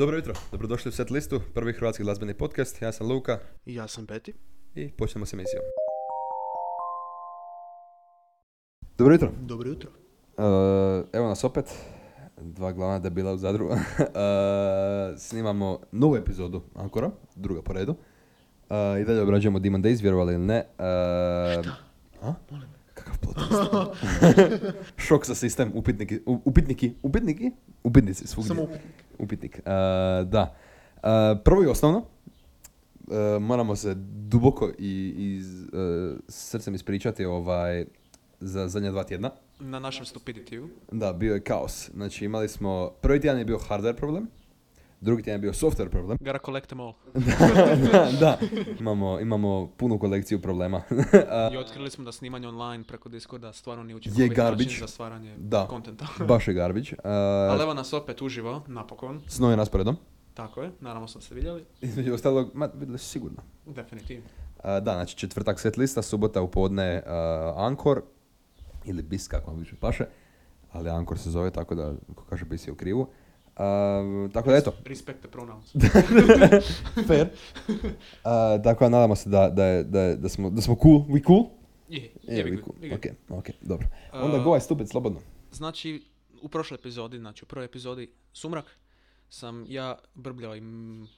Dobro jutro, dobrodošli u Set listu, prvi hrvatski glazbeni podcast. Ja sam Luka I ja sam Peti. i počnemo s emisijom. Dobro jutro. Dobro jutro. Uh, evo nas opet, dva glavna debila u Zadru. Uh, snimamo novu epizodu Ankora, druga po redu. Uh, I dalje obrađujemo Demon Days, vjerovali ili ne. Uh, A? Kakav plot. Šok za sistem, upitniki, upitniki, upitniki, upitnici svugdje. Samo upitnik. Upitnik. Uh, da. Uh, prvo i osnovno, uh, moramo se duboko i, i s uh, srcem ispričati ovaj, za zadnja dva tjedna. Na našem stupidity Da, bio je kaos. Znači imali smo, prvi tjedan je bio hardware problem, drugi tjedan je bio software problem. Gotta collect them all. da, da. Imamo, imamo punu kolekciju problema. I otkrili smo da snimanje online preko Discorda stvarno nije učinkovit garbage. način za stvaranje Da. kontenta. Baš je garbage. Uh, Ali evo nas opet uživo, napokon. s novim rasporedom. Tako je, naravno smo se vidjeli. Između ostalog, ma, vidjeli sigurno. Definitivno. Uh, da, znači četvrtak set lista, subota u podne uh, Ankor, ili Bis, kako vam više paše, ali Ankor se zove, tako da, ko kaže Bis je u krivu. Uh, tako da eto, Respect the pronouns. fair. Uh, tako da nadamo se da, da, je- da, je- da, smo, da smo cool, we cool? Je, Je, je, we cool, ok, ok, dobro. Uh, Onda go, aj stupid, slobodno. Znači, u prošloj epizodi, znači u prvoj epizodi Sumrak, sam ja brbljao, i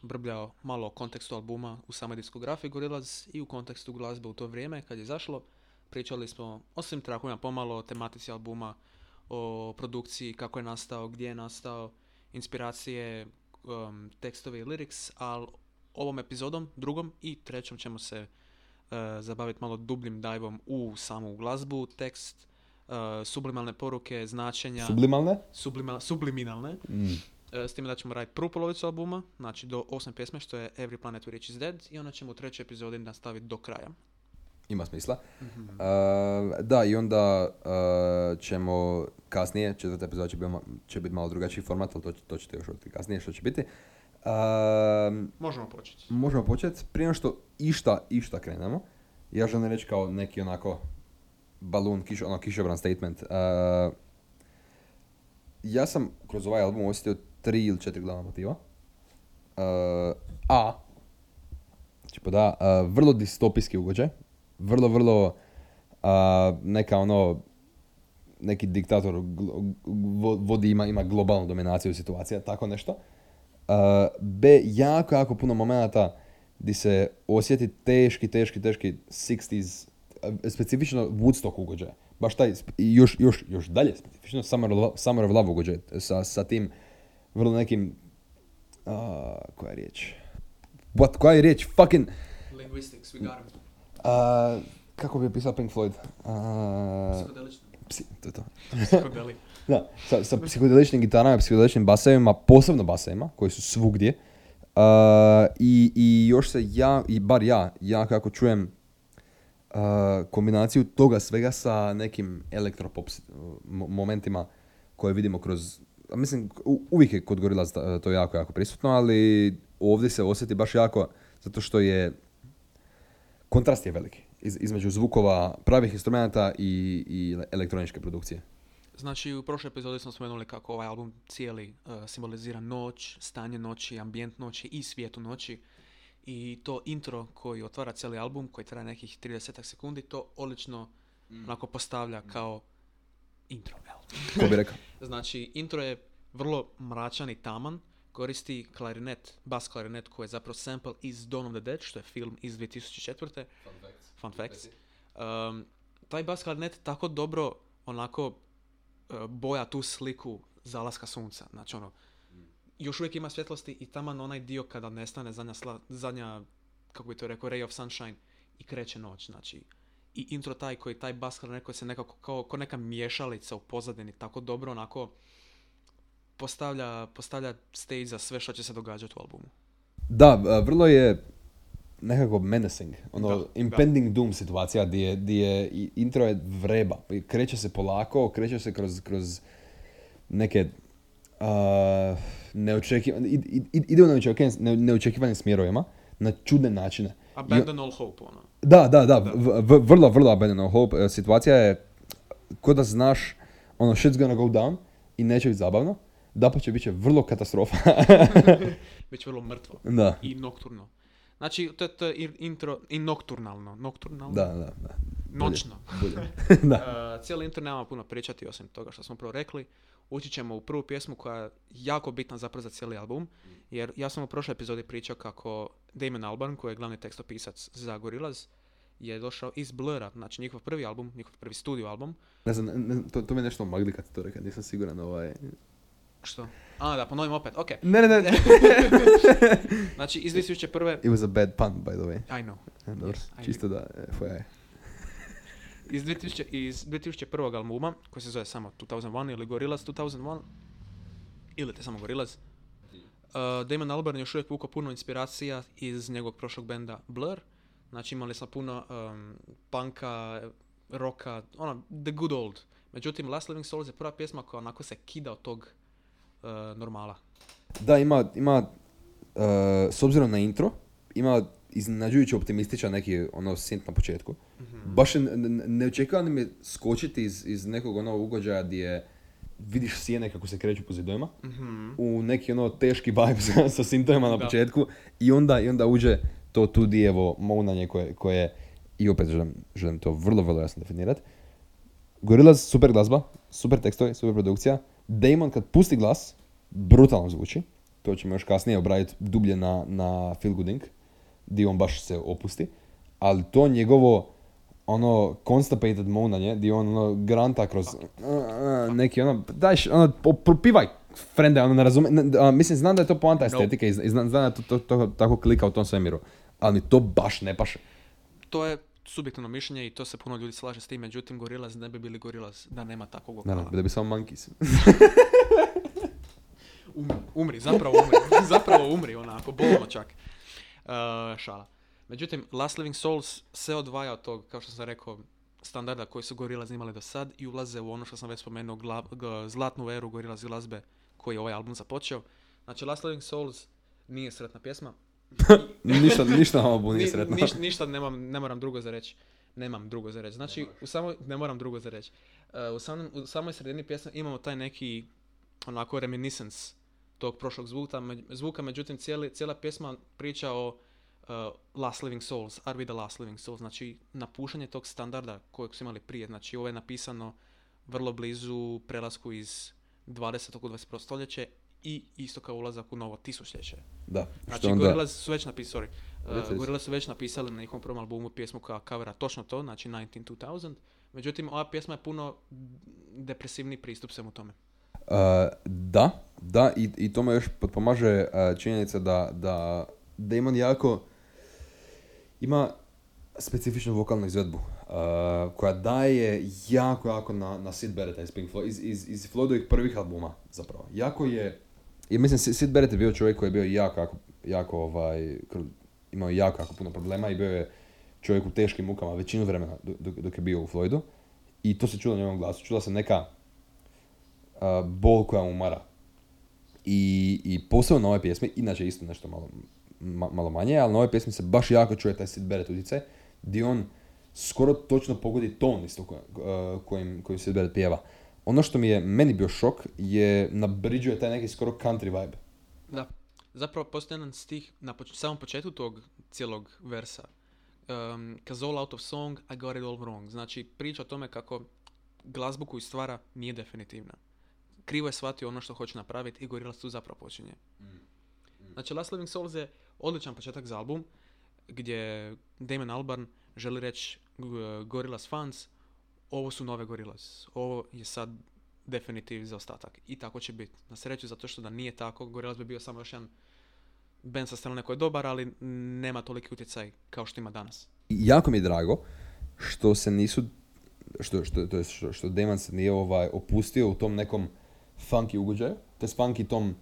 brbljao malo o kontekstu albuma u samoj diskografiji Gorillaz i u kontekstu glazbe u to vrijeme kad je izašlo. Pričali smo o svim trakovima pomalo, o tematici albuma, o produkciji, kako je nastao, gdje je nastao, inspiracije, um, tekstovi i lyrics, ali ovom epizodom, drugom i trećom ćemo se uh, zabaviti malo dubljim dajvom u samu glazbu, tekst, uh, sublimalne poruke, značenja, Sublimalne? sublima- subliminalne, Mm. e, s time da ćemo raditi prvu polovicu albuma, znači do osme pjesme što je Every Planet We Reach Is Dead i onda ćemo u trećoj epizodi nastaviti do kraja. Ima smisla. Uh, da, i onda uh, ćemo kasnije, četvrta epizoda će, će biti malo drugačiji format, ali to, to ćete još otkriti kasnije što će biti. Uh, Možemo početi. možemo početi. Prije nego što išta, išta krenemo, ja želim reći kao neki onako balun, kiš, ono kišobran statement. Uh, ja sam kroz ovaj album osjetio tri ili četiri glavna motiva. Uh, a, znači pod A, uh, vrlo distopijski ugođaj. Vrlo, vrlo uh, neka ono, neki diktator glo- vo- vodi ima, ima globalnu dominaciju situacija, tako nešto. Uh, B, jako, jako puno momenata di se osjeti teški, teški, teški 60s, uh, specifično Woodstock ugođaj. Baš taj, još, još, još dalje specifično Summer, of Summer of Love ugođaj sa, sa tim vrlo nekim, uh, koja je riječ? What, koja je riječ? Fucking, Linguistics, we got him. Kako bi opisao Pink Floyd? Uh, Psihodelično. psi, to je to. Psihodeli. Da, sa, sa psihodeličnim gitarama i psihodeličnim basevima, posebno basevima, koji su svugdje. Uh, i, I još se ja, i bar ja, ja kako čujem uh, kombinaciju toga svega sa nekim elektropop momentima koje vidimo kroz, mislim, u- uvijek je kod Gorillaz to jako, jako prisutno, ali ovdje se osjeti baš jako, zato što je, kontrast je veliki iz, između zvukova pravih instrumenta i, i elektroničke produkcije. Znači, u prošloj epizodi smo spomenuli kako ovaj album cijeli uh, simbolizira noć, stanje noći, ambijent noći i svijetu noći. I to intro koji otvara cijeli album, koji traje nekih 30 sekundi, to odlično onako postavlja kao intro. jel? Ko bi rekao? Znači, intro je vrlo mračan i taman, koristi klarinet, bas klarinet koji je zapravo sample iz Dawn of the Dead, što je film iz 2004. Fun facts. Um, taj bas klarinet tako dobro onako uh, boja tu sliku zalaska sunca. Znači ono, još uvijek ima svjetlosti i taman onaj dio kada nestane zadnja, sla- zadnja kako bi to rekao, ray of sunshine i kreće noć. Znači, i intro taj koji, taj bas klarinet koji se nekako kao, kao neka miješalica u pozadini tako dobro onako postavlja, postavlja stage za sve što će se događati u albumu. Da, a, vrlo je nekako menacing, ono Da, da. impending doom situacija gdje je, gdje intro je vreba, kreće se polako, kreće se kroz, kroz neke a, neočekivane, id- id- id- ide u neočekivanim, ne- neočekivanim smjerovima, na čudne načine. Abandon all hope, ono. Da, da, da, v- v- vrlo, vrlo abandon all hope. E, Situacija je ko da znaš, ono, shit's gonna go down i neće biti zabavno, Dapače, bit će vrlo katastrofa. Biće vrlo mrtvo da. i nokturno. Znači, to, je- to je intro i nokturnalno. Nokturnalno? Da, da, da. Noćno. Bolje. da. Uh, cijeli intro nemamo puno pričati osim toga što smo prvo rekli. Ući ćemo u prvu pjesmu koja je jako bitna zapravo za cijeli album. Jer ja sam u prošloj epizodi pričao kako Damon Albarn, koji je glavni tekstopisac za Gorillaz, je došao iz Blura, znači njihov prvi album, njihov prvi studio album. Ne znam, ne- to, to me nešto magli kad to rekao, nisam siguran ovaj... Što? A, da, ponovim opet, ok. Ne, ne, ne. Znači, iz 2001. It was a bad pun, by the way. I know. E, Dobro, Yes, I čisto da, FYI. Iz, 2000, iz 2001. albuma, koji se zove samo 2001 ili Gorillaz 2001, ili te samo Gorillaz, uh, Damon Albarn je još uvijek vukao puno inspiracija iz njegovog prošlog benda Blur. Znači imali smo puno um, punka, roka, ono, the good old. Međutim, Last Living Souls je prva pjesma koja onako se kida od tog normala. Da, ima, ima e, s obzirom na intro, ima iznenađujuće optimističan neki ono sint na početku. Baš ne- neočekivano mi je skočiti iz, iz nekog ono ugođaja gdje vidiš sjene kako se kreću po zidovima u neki ono teški vibe sa, sa sintovima na Da. početku i onda, i onda uđe to tu dijevo mounanje koje, koje i opet želim, želim to vrlo, vrlo jasno definirati. Gorillaz, super glazba, super tekstovi, super produkcija. Damon kad pusti glas, brutalno zvuči. To ćemo još kasnije obraditi dublje na, na Feel Good Inc. Gdje on baš se opusti. Ali to njegovo ono constipated mounanje, gdje on ono granta kroz neki ono, dajš, ono, propivaj, frende, ono ne razume, ne- mislim, znam da je to poanta estetike i zna- i znam, znam da to, to, to tako klika u tom svemiru, ali mi to baš ne paše. To je subjektivno mišljenje i to se puno ljudi slaže s tim, međutim Gorillaz ne bi bili Gorillaz da nema takvog vokala. Naravno, da bi samo monkeys. Umri, umri, zapravo umri, zapravo umri onako, bolno čak. Uh, šala. Međutim, Last Living Souls se odvaja od tog, kao što sam rekao, standarda koji su Gorillaz imali do sad i ulaze u ono što sam već spomenuo, gla- g- zlatnu eru Gorillaz glazbe koji je ovaj album započeo. Znači, Last Living Souls nije sretna pjesma. Ništa, ništa na obu nije Ni- sretno. niš- ništa nemam, ne moram drugo za reći. Nemam drugo za reći. Znači, u samoj, ne moram drugo za reći. Uh, u, samom, u samoj sredini pjesme imamo taj neki onako reminiscence tog prošlog zvuka, među- zvuka međutim cijeli, cijela pjesma priča o uh, Last Living Souls, Are We The Last Living Souls, znači napušanje tog standarda kojeg su imali prije, znači ovo je napisano vrlo blizu prelasku iz 20. u 21. stoljeće i isto kao ulazak u novo tisućljeće. Da, Znači, onda... Gorillaz su već napisali, sorry, uh, reci. Gorillaz su već napisali na njihovom prvom albumu pjesmu koja covera točno to, znači 19 Međutim, ova pjesma je puno depresivni pristup svemu tome. Uh, da, da, i, i tome još potpomaže uh, činjenica da, da Damon jako ima specifičnu vokalnu izvedbu uh, koja daje jako, jako na, na Sid Barretta iz Pink Floyd, iz, iz, iz Floydovih prvih albuma zapravo. Jako je, i mislim Sid- Barrett je bio čovjek koji je bio jako, jako, ovaj, imao jako, jako puno problema i bio je čovjek u teškim mukama većinu vremena dok, dok- je bio u Floydu. I to se čulo na njegovom glasu. Čula se neka a, bol koja mu mara. I, I posebno na ovoj pjesmi, inače isto nešto malo, ma- malo manje, ali na ovoj pjesmi se baš jako čuje taj Sid Barrett utjecaj, gdje on skoro točno pogodi ton isto kojim, kojim Sid Barrett pjeva. Ono što mi je meni bio šok je na bridžu je taj neki skoro country vibe. Da. Zapravo postoji jedan stih na poč- samom početku tog cijelog versa. Um, Cause all out of song, I got it all wrong. Znači, priča o tome kako glazbu koju stvara nije definitivna. Krivo je shvatio ono što hoće napraviti i Gorillaz tu zapravo počinje. Znači, Last Living Souls je odličan početak za album, gdje Damon Albarn želi reći Gorillaz fans, ovo su nove Gorillaz. Ovo je sad definitiv za ostatak. I tako će biti. Na sreću, zato što da nije tako, Gorillaz bi bio samo još jedan band sa strane koji je dobar, ali nema toliki utjecaj kao što ima danas. Jako mi je drago što se nisu, što, što, to jest što, što Damon se nije ovaj, opustio u tom nekom funky ugođaju, te s funky tom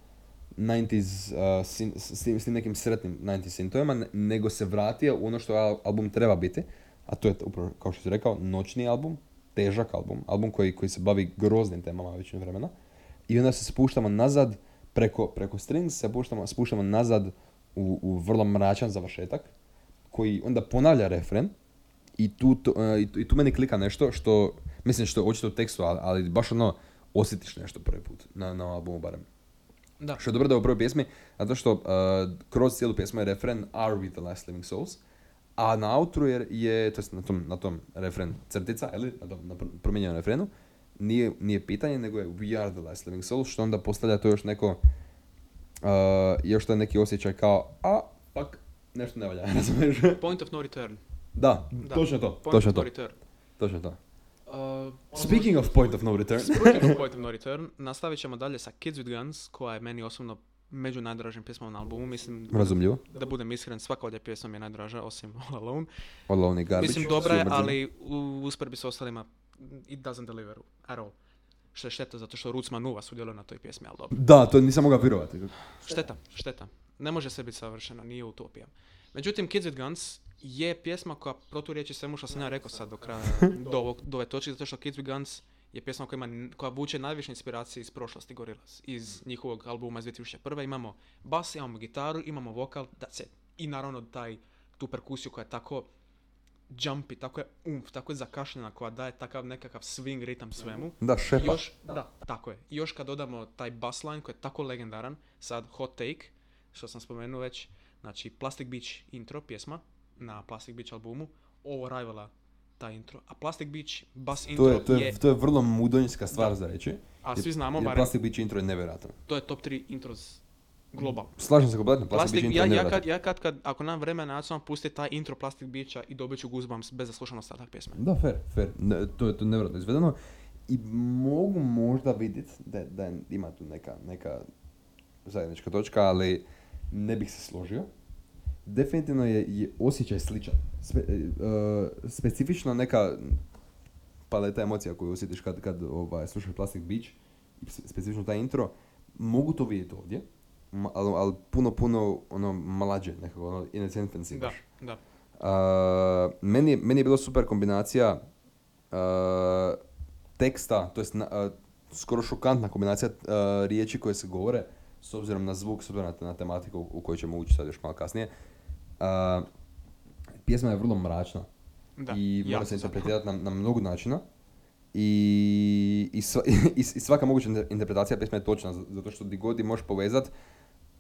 90s, uh, s, tim, s tim nekim sretnim 90s sintovima, ne- nego se vratio u ono što al- album treba biti, a to je upravo, kao što si rekao, noćni album, težak album, album koji, koji se bavi groznim temama većinu vremena. I onda se spuštamo nazad, preko, preko strings se spuštamo, spuštamo nazad u, u vrlo mračan završetak, koji onda ponavlja refren i tu, to, e, i tu, i tu meni klika nešto što, mislim što je očito u tekstu, ali, ali baš ono osjetiš nešto prvi put na, na albumu barem. Da. Što je dobro da je u prvoj pjesmi, zato što uh, kroz cijelu pjesmu je refren Are we the last living souls? A na outru je, je to jest na tom, na tom refren crtica, ili na tom na pr- promijenjenom refrenu, nije, nije pitanje, nego je We are the last living souls, što onda postavlja to još neko, uh, još to je neki osjećaj kao, a, fuck, nešto ne valja, razumiješ? Point of no return. da, Da. točno to, Point točno of no return. točno to. Uh, Speaking of point of no return. Speaking of Point of No Return, nastavit ćemo dalje sa Kids with Guns, koja je meni osobno među najdražim pjesmama na albumu. Mislim, Razumljivo. da budem iskren, svaka od je pjesma mi je najdraža, osim All Alone. All Alone i Garbage. Mislim, dobra je, ali u usporedbi s ostalima, it doesn't deliver at all. Što je šteta, zato što Roots Manuva sudjeluje na toj pjesmi, ali dobro. Da, to nisam mogao vjerovati. Šteta, šteta. Ne može sve biti savršeno, nije utopija. Međutim, Kids with Guns je pjesma koja proturječi svemu što sam ja rekao sad do kraja, do, ovog, do ove točke, zato što Kids with Guns je pjesma koja, ima, koja vuče najviše inspiracije iz prošlosti Gorillaz. Iz njihovog albuma iz 2001. Imamo bas, imamo gitaru, imamo vokal, that's it. I naravno taj, tu perkusiju koja je tako jumpy, tako je umf, tako je zakašljena, koja daje takav nekakav swing ritam svemu. Da, šepa. Još, da, tako je. I još kad dodamo taj bass line koji je tako legendaran, sad hot take, što sam spomenuo već, znači Plastic Beach intro pjesma na Plastic Beach albumu, ovo rivala taj intro. A Plastic Beach bass intro To je, to, je, je, to je vrlo mudonjska stvar za reći. a svi znamo, Jer barem, Plastic Beach intro je nevjerojatan. to je top 3 intros globalno. Slažem se kompletno, Plastic, Plastic, Beach intro ja, ja, kad, ja kad, kad, ako nam vremena, ja ću vam pustiti taj intro Plastic Beacha i dobit ću goosebumps bez da slušam ostatak pjesme. Da, fair, fair. Ne, to je to je nevjerojatno izvedeno. I mogu možda vidjeti da, da ima tu neka, neka zajednička točka, ali ne bih se složio. Definitivno je, je osjećaj sličan. Spe, e, specifično neka paleta emocija koju osjetiš kad, kad ovaj, slušaš Plastic Beach, specifično taj intro, mogu to vidjeti ovdje, ali, ali puno, puno ono mlađe, nekako ono in infancy Da, da. Uh, meni, meni je bilo super kombinacija uh, teksta, to jest na- uh, skoro šokantna kombinacija uh, riječi koje se govore s obzirom na zvuk, s obzirom na, na tematiku u kojoj ćemo ući sad još malo kasnije. Uh, pjesma je vrlo mračna Da, i mora se interpretirati na, na mnogo načina. I, i, sva- i, i svaka moguća inter- interpretacija pjesme je točna, zato što di god je možeš povezat,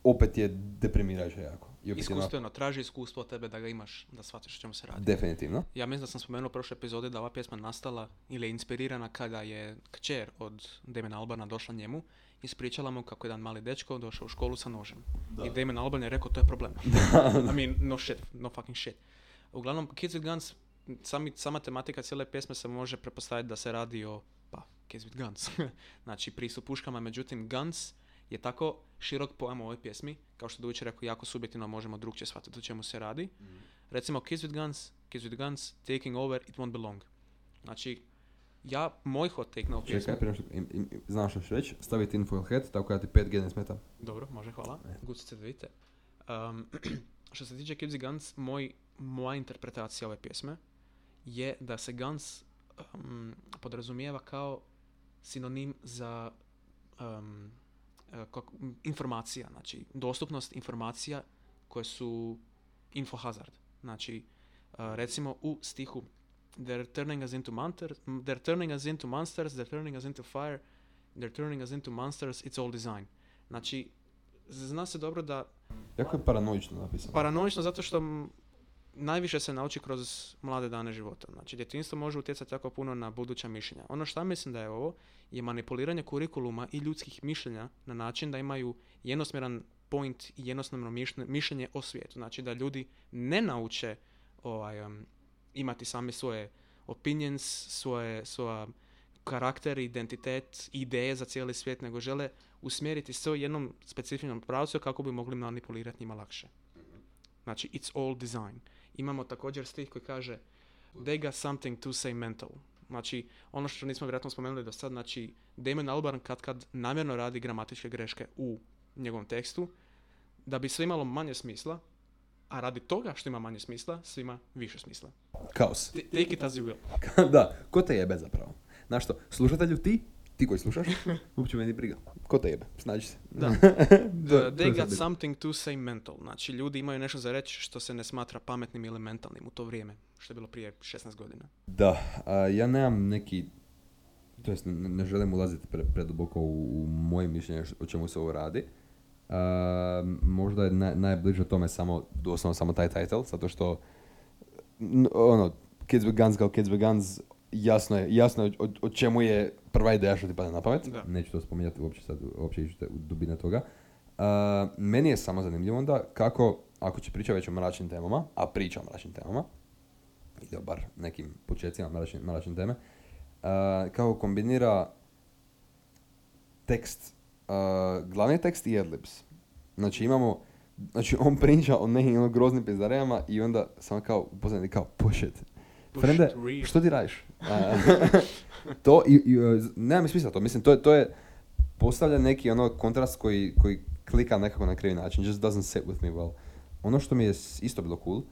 opet je deprimirajuće jako. I onako- Iskustveno, traži iskustvo od tebe da ga imaš, da shvatiš o čemu se radi. Definitivno. Ja mislim da sam spomenuo u prošloj epizodi da ova pjesma nastala ili je inspirirana kada je kćer od Damon Albana došla njemu ispričala mu kako je jedan mali dečko došao u školu sa nožem. I Damon Alban je rekao to je problem. I mean, no shit, no fucking shit. Uglavnom, Kids with Guns, sami, sama tematika cijele pjesme se može prepostaviti da se radi o, pa, Kids with Guns. znači, pristup puškama, međutim, Guns je tako širok pojam u ovoj pjesmi, kao što Dujić rekao, jako subjektivno možemo drugčije shvatiti o čemu se radi. Recimo, Kids with Guns, Kids with Guns, Taking Over, It Won't Belong. Znači, ja, moj hot take na ovu pjesmu... Čekaj, prije što im, im, im- znaš što ću reći, stavi tinfoil hat, tako da ti 5G ne smeta. Dobro, može, hvala. E. Gucice da vidite. Um, što se tiče Kids i Guns, moj, moja interpretacija ove pjesme je da se Guns um, podrazumijeva kao sinonim za um, e, kako- informacija, znači dostupnost informacija koje su info hazard. Znači, uh, recimo u stihu They're turning us into monsters, they're turning us into monsters, they're turning us into fire, they're turning us into monsters, it's all design. Znači, zna se dobro da Jako je paranoično napisano. paranoično zato što najviše se nauči kroz mlade dane života. Znači, djetinjstvo može utjecati jako puno na buduća mišljenja. Ono što mislim da je ovo je manipuliranje kurikuluma i ljudskih mišljenja na način da imaju jednosmjeran point i jednosmjerno mišlje- mišljenje o svijetu. Znači, da ljudi ne nauče ovaj, um, imati sami svoje opinions, svoje, svoja karakter, identitet, ideje za cijeli svijet, nego žele usmjeriti sve u jednom specifičnom pravcu kako bi mogli manipulirati njima lakše. Znači, it's all design. Imamo također stih koji kaže they got something to say mental. Znači, ono što nismo vjerojatno spomenuli do sad, znači, Damon Albarn kad kad namjerno radi gramatičke greške u njegovom tekstu, da bi sve imalo manje smisla, a radi toga što ima manje smisla, sve ima više smisla. Kaos. T- take it as you will. da, ko te jebe zapravo? Znaš što, slušatelju ti, ti koji slušaš, uopće meni briga. Ko te jebe? Snađi se. Da. To- The- to they got something to say mental. Znači, ljudi imaju nešto za reći što se ne smatra pametnim ili mentalnim u to vrijeme, što je bilo prije 16 godina. Da, a, ja nemam neki, to jest ne, ne želim ulaziti pre, preduboko u, u moje mišljenje o čemu se ovo radi, možda je naj, najbliže tome samo, doslovno samo taj title, zato što n- ono, Kids with Guns kao Kids with Guns, jasno je, jasno je o, o čemu je prva ideja što ti pada na pamet. Da. Neću to spominjati uopće sad, uopće ići u dubine toga. Uh, meni je samo zanimljivo onda kako, ako će pričati već o mračnim temama, a priča o mračnim temama, ili o bar nekim početcima mračne, mračne teme, uh, kako kombinira tekst, glavni tekst i adlibs. Znači imamo, znači on priča o nekim ono groznim pizdarejama i onda samo kao upozoreni kao push it. Push Frende, it što ti radiš? To, i, i, uh, nema mi smisla to, mislim, to je, to je postavlja neki ono kontrast koji, koji klika nekako na krivi način, just doesn't sit with me well. Ono što mi je isto bilo cool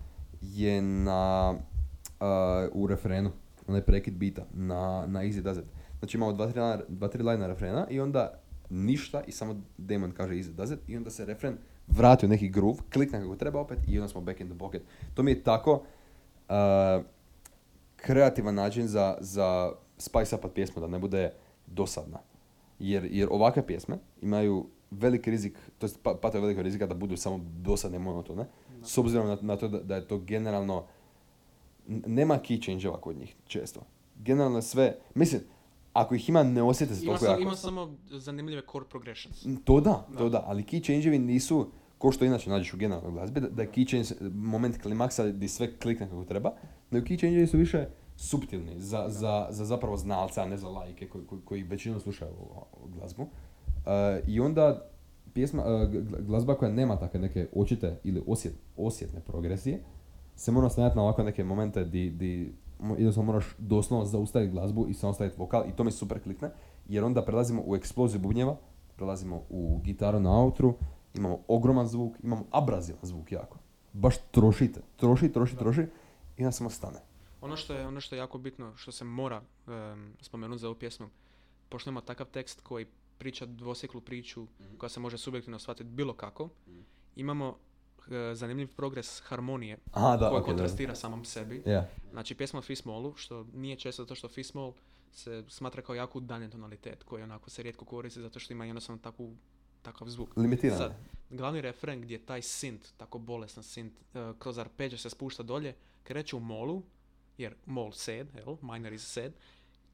je na, uh, u refrenu, onaj prekid bita, na, na Easy Does It. Znači imamo dva, tri, dva, tri lajna refrena i onda ništa i samo Damon kaže Easy Does It i onda se refren vrati u neki groove, klikne kako treba opet i onda smo back in the pocket. To mi je tako uh, kreativan način za, za spice upat pjesmu, da ne bude dosadna. Jer, jer ovakve pjesme imaju velik rizik, to jest pa, pate velikog rizika da budu samo dosadne monotone, s obzirom na, na to da, da je to generalno, nema key change-ova kod njih često. Generalno sve, mislim, ako ih ima ne osjete se toliko jako. ima samo zanimljive chord progressions. To da, to Da. ali key change-evi nisu ko što inače nađeš u generalnoj glazbi, da, da je key change moment klimaksa gdje sve klikne kako treba, nego key change-evi su više suptilni za, za, za zapravo znalca, a ne za lajke koji, koji, koji većinom slušaju ovu- glazbu. Uh, I onda pjesma, uh, gl- glazba koja nema takve neke očite ili osjet, osjetne progresije, se mora stavljati na ovako neke momente di, di jednostavno moraš doslovno zaustaviti glazbu i samo staviti vokal i to mi super klikne, jer onda prelazimo u eksploziju bubnjeva, prelazimo u gitaru na outru, imamo ogroman zvuk, imamo abrazivan zvuk jako. Baš trošite, troši, troši, troši i onda samo stane. Ono što je, ono što je jako bitno, što se mora em, spomenuti za ovu pjesmu, pošto ima takav tekst koji priča dvosjeklu priču koja se može subjektivno shvatiti bilo kako, imamo e, zanimljiv progres harmonije Aha, da, koja ok, kontrastira samom sebi. Ja. Znači pjesma Fismolu, što nije često zato što Fismol se smatra kao jako udaljen tonalitet koji onako se rijetko koristi zato što ima jednostavno takvu, takav zvuk. Limitirano. Sad, glavni refren gdje taj sint, tako bolestan sint, e, kroz arpeđe se spušta dolje, kreće u molu, jer mol sed, jel, minor is sed,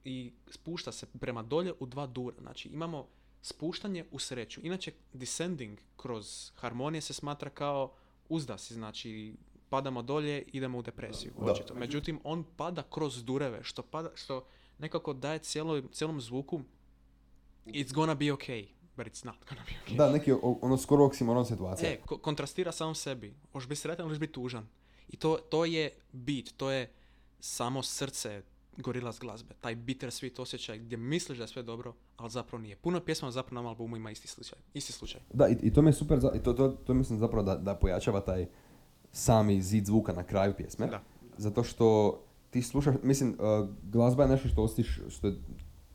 i spušta se prema dolje u dva dura. Znači imamo spuštanje u sreću. Inače, descending kroz harmonije se smatra kao uzdasi, znači padamo dolje, idemo u depresiju. Da. očito. Međutim, on pada kroz dureve, što, pada, što nekako daje cijeloj, cijelom zvuku it's gonna be okay, but it's not gonna be okay. Da, neki ono skoro oksimoron situacija. E, ko- kontrastira samom sebi. Možeš biti sretan, možeš biti tužan. I to, to je bit, to je samo srce gorilas glazbe. Taj bittersweet osjećaj gdje misliš da je sve dobro, ali zapravo nije. Puno pjesma zapravo na albumu ima isti slučaj. Isti slučaj. Da, i, i to mi je super, za, i to, to, to mislim zapravo da, da pojačava taj sami zid zvuka na kraju pjesme. Da. Zato što ti slušaš, mislim, uh, glazba je nešto što ostiš, što je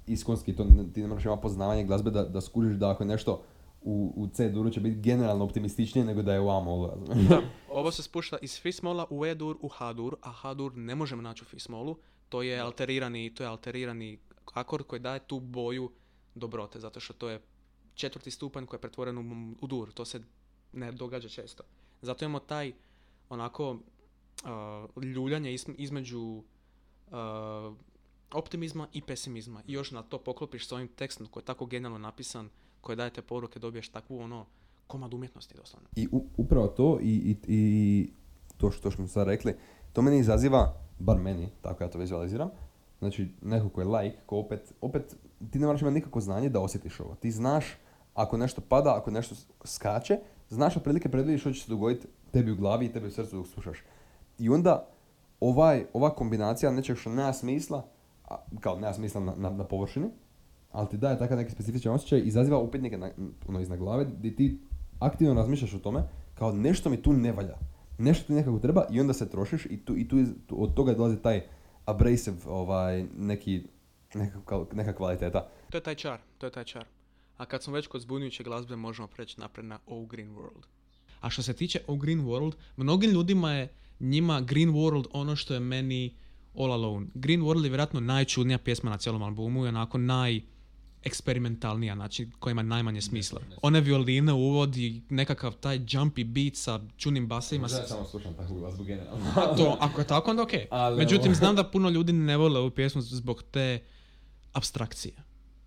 iskonski, to ne- ti ne moraš imati poznavanje glazbe da, da skužiš da ako je nešto u, u C duru će biti generalno optimističnije nego da je u A molu. Da. Ovo se spušta iz Fismola u E-dur u H-dur, a H-dur ne možemo naći u Fismolu. To je alterirani, to je alterirani akord koji daje tu boju dobrote, zato što to je četvrti stupanj koji je pretvoren u, u dur. To se ne događa često. Zato imamo taj onako uh, ljuljanje između uh, optimizma i pesimizma. I još na to poklopiš s ovim tekstom koji je tako genijalno napisan, koji daje te poruke, dobiješ takvu ono komad umjetnosti doslovno. I u- upravo to i, i, i to što smo sad rekli, to meni izaziva, bar meni, tako ja to vizualiziram, znači neko ko je like, ko opet, opet ti ne moraš imati nikakvo znanje da osjetiš ovo. Ti znaš ako nešto pada, ako nešto skače, znaš otprilike predvidiš što će se dogoditi tebi u glavi i tebi u srcu dok slušaš. I onda ovaj, ova kombinacija nečeg što nema smisla, a, kao nema smisla na, na, na površini, ali ti daje takav neki specifičan osjećaj, izaziva upitnike na, ono, iznad glave, gdje ti aktivno razmišljaš o tome, kao nešto mi tu ne valja, nešto ti nekako treba i onda se trošiš i, tu, i tu, iz- tu- od toga dolazi taj abrasive, ovaj, neki, neka, neka kvaliteta. To je taj čar, to je taj čar. A kad smo već kod zbunjujuće glazbe, možemo preći naprijed na Oh Green World. A što se tiče Oh Green World, mnogim ljudima je njima Green World ono što je meni All Alone. Green World je vjerojatno najčudnija pjesma na cijelom albumu i onako naj eksperimentalnija, znači koja ima najmanje smisla. ne. One violine uvodi nekakav taj jumpy beat sa čunim basovima. Možda ja samo slušam takvu glazbu generalno. A to, ako je tako, onda okej. Ali Međutim, ovo- znam da puno ljudi ne vole ovu pjesmu zbog te abstrakcije.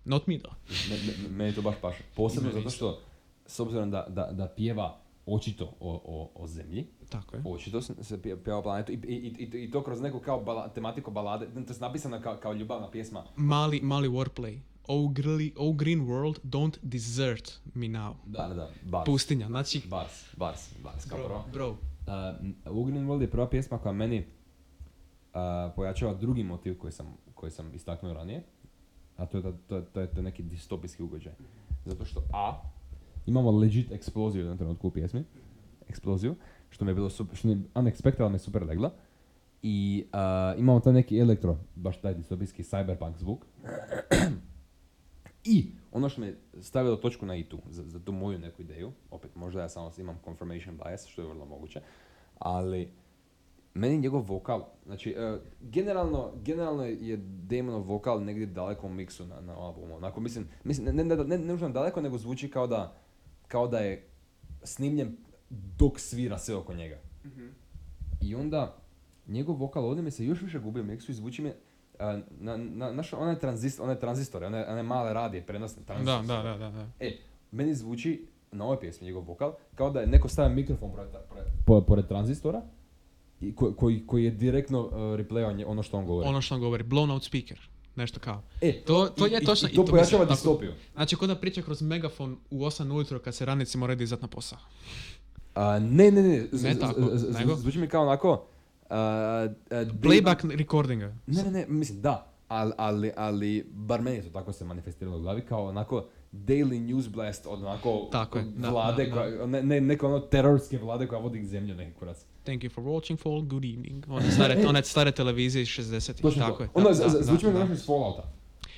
Not me though. Me- me- Meni to baš paše. Posebno zato što, s obzirom da, da, da pjeva očito o, o, o zemlji, Tako je. očito se, se pje- pjeva o planetu i, i, i, i to kroz neku kao bala, tematiku balade, to je napisana kao, kao ljubavna pjesma. Mali, mali wordplay. Oh, grli, oh green world, don't desert me now. Da, da, da, bars. Pustinja, znači... Bars, bars, bars, kao prvo. Bro, Uh, Ugrin World je prva pjesma koja meni uh, pojačava drugi motiv koji sam, koji sam istaknuo ranije, a to je, to, to je to je neki distopijski ugođaj. Zato što A, imamo legit eksploziju u jednom trenutku u pjesmi, eksploziju, što mi je bilo super, što mi je unexpected, ali mi je super legla. I uh, imamo taj neki elektro, baš taj distopijski cyberpunk zvuk. I ono što me stavilo točku na i tu, za, za tu moju neku ideju, opet možda ja samo imam confirmation bias, što je vrlo moguće, ali meni njegov vokal, znači e, generalno, generalno je Damonov vokal negdje daleko u miksu na, na albumu, onako mislim, mislim ne, ne, ne, ne, ne daleko, nego zvuči kao da, kao da je snimljen dok svira sve oko njega. I onda njegov vokal ovdje mi se još više gubi u miksu i zvuči mi na, na, naš, onaj, tranzist, onaj tranzistore, one, one male radije, prenosne da, tranzistore. da, da, da, da. E, meni zvuči na ovoj pjesmi njegov vokal kao da je neko stavio mikrofon pored, pored, pored, tranzistora i ko, koji, koji je direktno uh, replayao nje- ono što on govori. Ono što on govori, blown out speaker. Nešto kao. e, To, to i- je i- točno. I, to mislim, pojačava tako- distopiju. Znači, kod da priča kroz megafon u 8 ujutro kad se radnici moraju dizat na posao. A, ne, ne, ne, z- Ne tako, z- z- zvuči mi kao onako... Dave- Playback recordinga. Ne, ne, ne, mislim da, ali, ali, ali bar meni to tako se manifestiralo u glavi kao onako daily news blast od onako Tako je, da, vlade, da, koja, ne, ne, neka ono terorske vlade koja vodi zemlju neki kurac. Thank you for watching fall, good evening. One stare, one stare televizije iz 60-ih. Točno Tako to. je. Ono, Da, da, da, zvuči mi da. nešto iz Fallouta.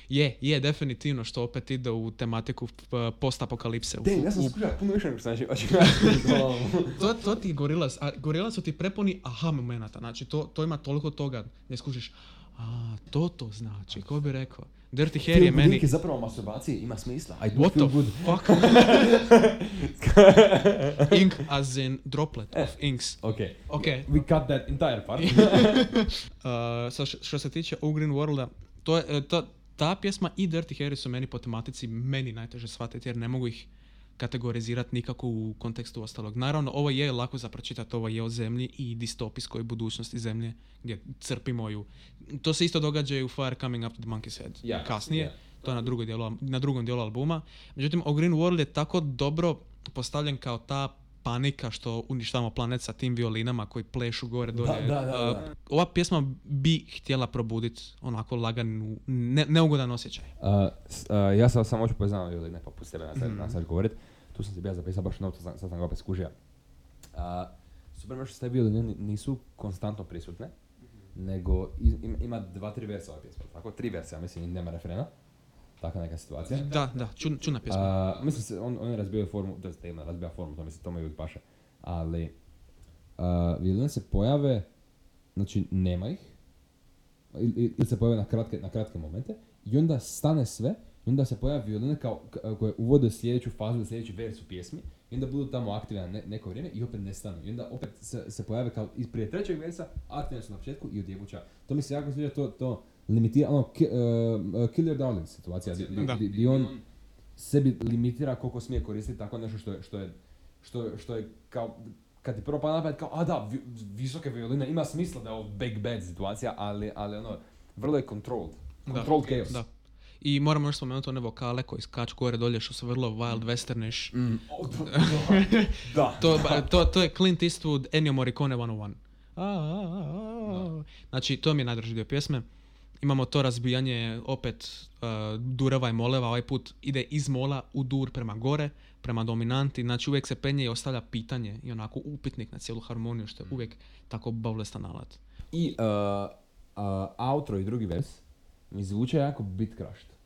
Je, je, definitivno, što opet ide u tematiku p- postapokalipse. Damn, ja sam u- skušao puno više nego znači očekivao. to, to ti Gorillaz, a Gorillaz su ti prepuni aha momenata, znači to, to ima toliko toga gdje skušiš, a to to znači, ko bi rekao. Dirty Harry je meni, je zapravo masturbacije, ima smisla. I do what feel the good. fuck? Ink as in droplet of inks. Ok. Ok. We cut that entire part. Uh, sa š- što se tiče O Green Worlda, to je, e, to, ta pjesma i Dirty Harry su meni po tematici meni najteže shvatiti jer ne mogu ih kategorizirati nikako u kontekstu ostalog. Naravno, ovo je lako za pročitati, ovo je o zemlji i distopijskoj budućnosti zemlje gdje crpimo ju. To se isto događa i u Fire Coming Up to the Monkey's Head Ja, kasnije. ja. To je na, drugoj dijelu, na drugom dijelu albuma. Međutim, O Green World je tako dobro postavljen kao ta panika što uništavamo planet sa tim violinama koji plešu gore dolje. da, da, da. Uh, ova pjesma bi htjela probuditi onako laganu, ne, neugodan osjećaj. Uh, uh, ja sam samo hoću poznao ili ne, pa pusti tebe na sad, na sad govorit. Tu sam si bija zapisao baš notu, sad sam ga opet skužio. Uh, super što ste bili ni- nisu konstantno prisutne, nego iz- ima, ima dva, tri versa ova pjesma, tako? Tri versa, mislim, nema refrena. Taka neka situacija. Da, da, čun, čuna pjesma. A, mislim se, on, on je razbio formu, to je tema, razbija formu, to mislim, to uvijek paše. Ali, a, violine se pojave, znači nema ih, ili, ili se pojave na kratke, na kratke momente, i onda stane sve, i onda se pojave violine kao, koje uvode sljedeću fazu, ili sljedeći vers u pjesmi, i onda budu tamo aktivne ne, neko vrijeme i opet nestanu. I onda opet se, se pojave kao iz prije trećeg versa, aktivne su na početku i odjebuća. To mi se jako sviđa, to, to limitira, ono, ki, uh, kill your darling situacija, di, di- Da. on sebi limitira koliko smije koristiti tako nešto što je, što je, što je, što je kao, kad ti prvo pada na pamet kao, a da, vi- visoke violine, ima smisla da je ovo big bad situacija, ali, ali ono, vrlo je controlled. Da, Controlled chaos. Da. I moramo još spomenuti one vokale koji skaču gore dolje što su vrlo wild westernish. Mm. O, da, da. To, to, to je Clint Eastwood, Ennio Morricone 101. A, a, a, a. Znači, to mi je najdraži dio pjesme. Imamo to razbijanje opet uh, dureva i moleva, ovaj put ide iz mola u dur prema gore, prema dominanti, znači uvijek se penje i ostavlja pitanje i onako upitnik na cijelu harmoniju, što je uvijek tako bolestan alat. I uh, uh, outro i drugi vers mi zvuče jako bit crushed.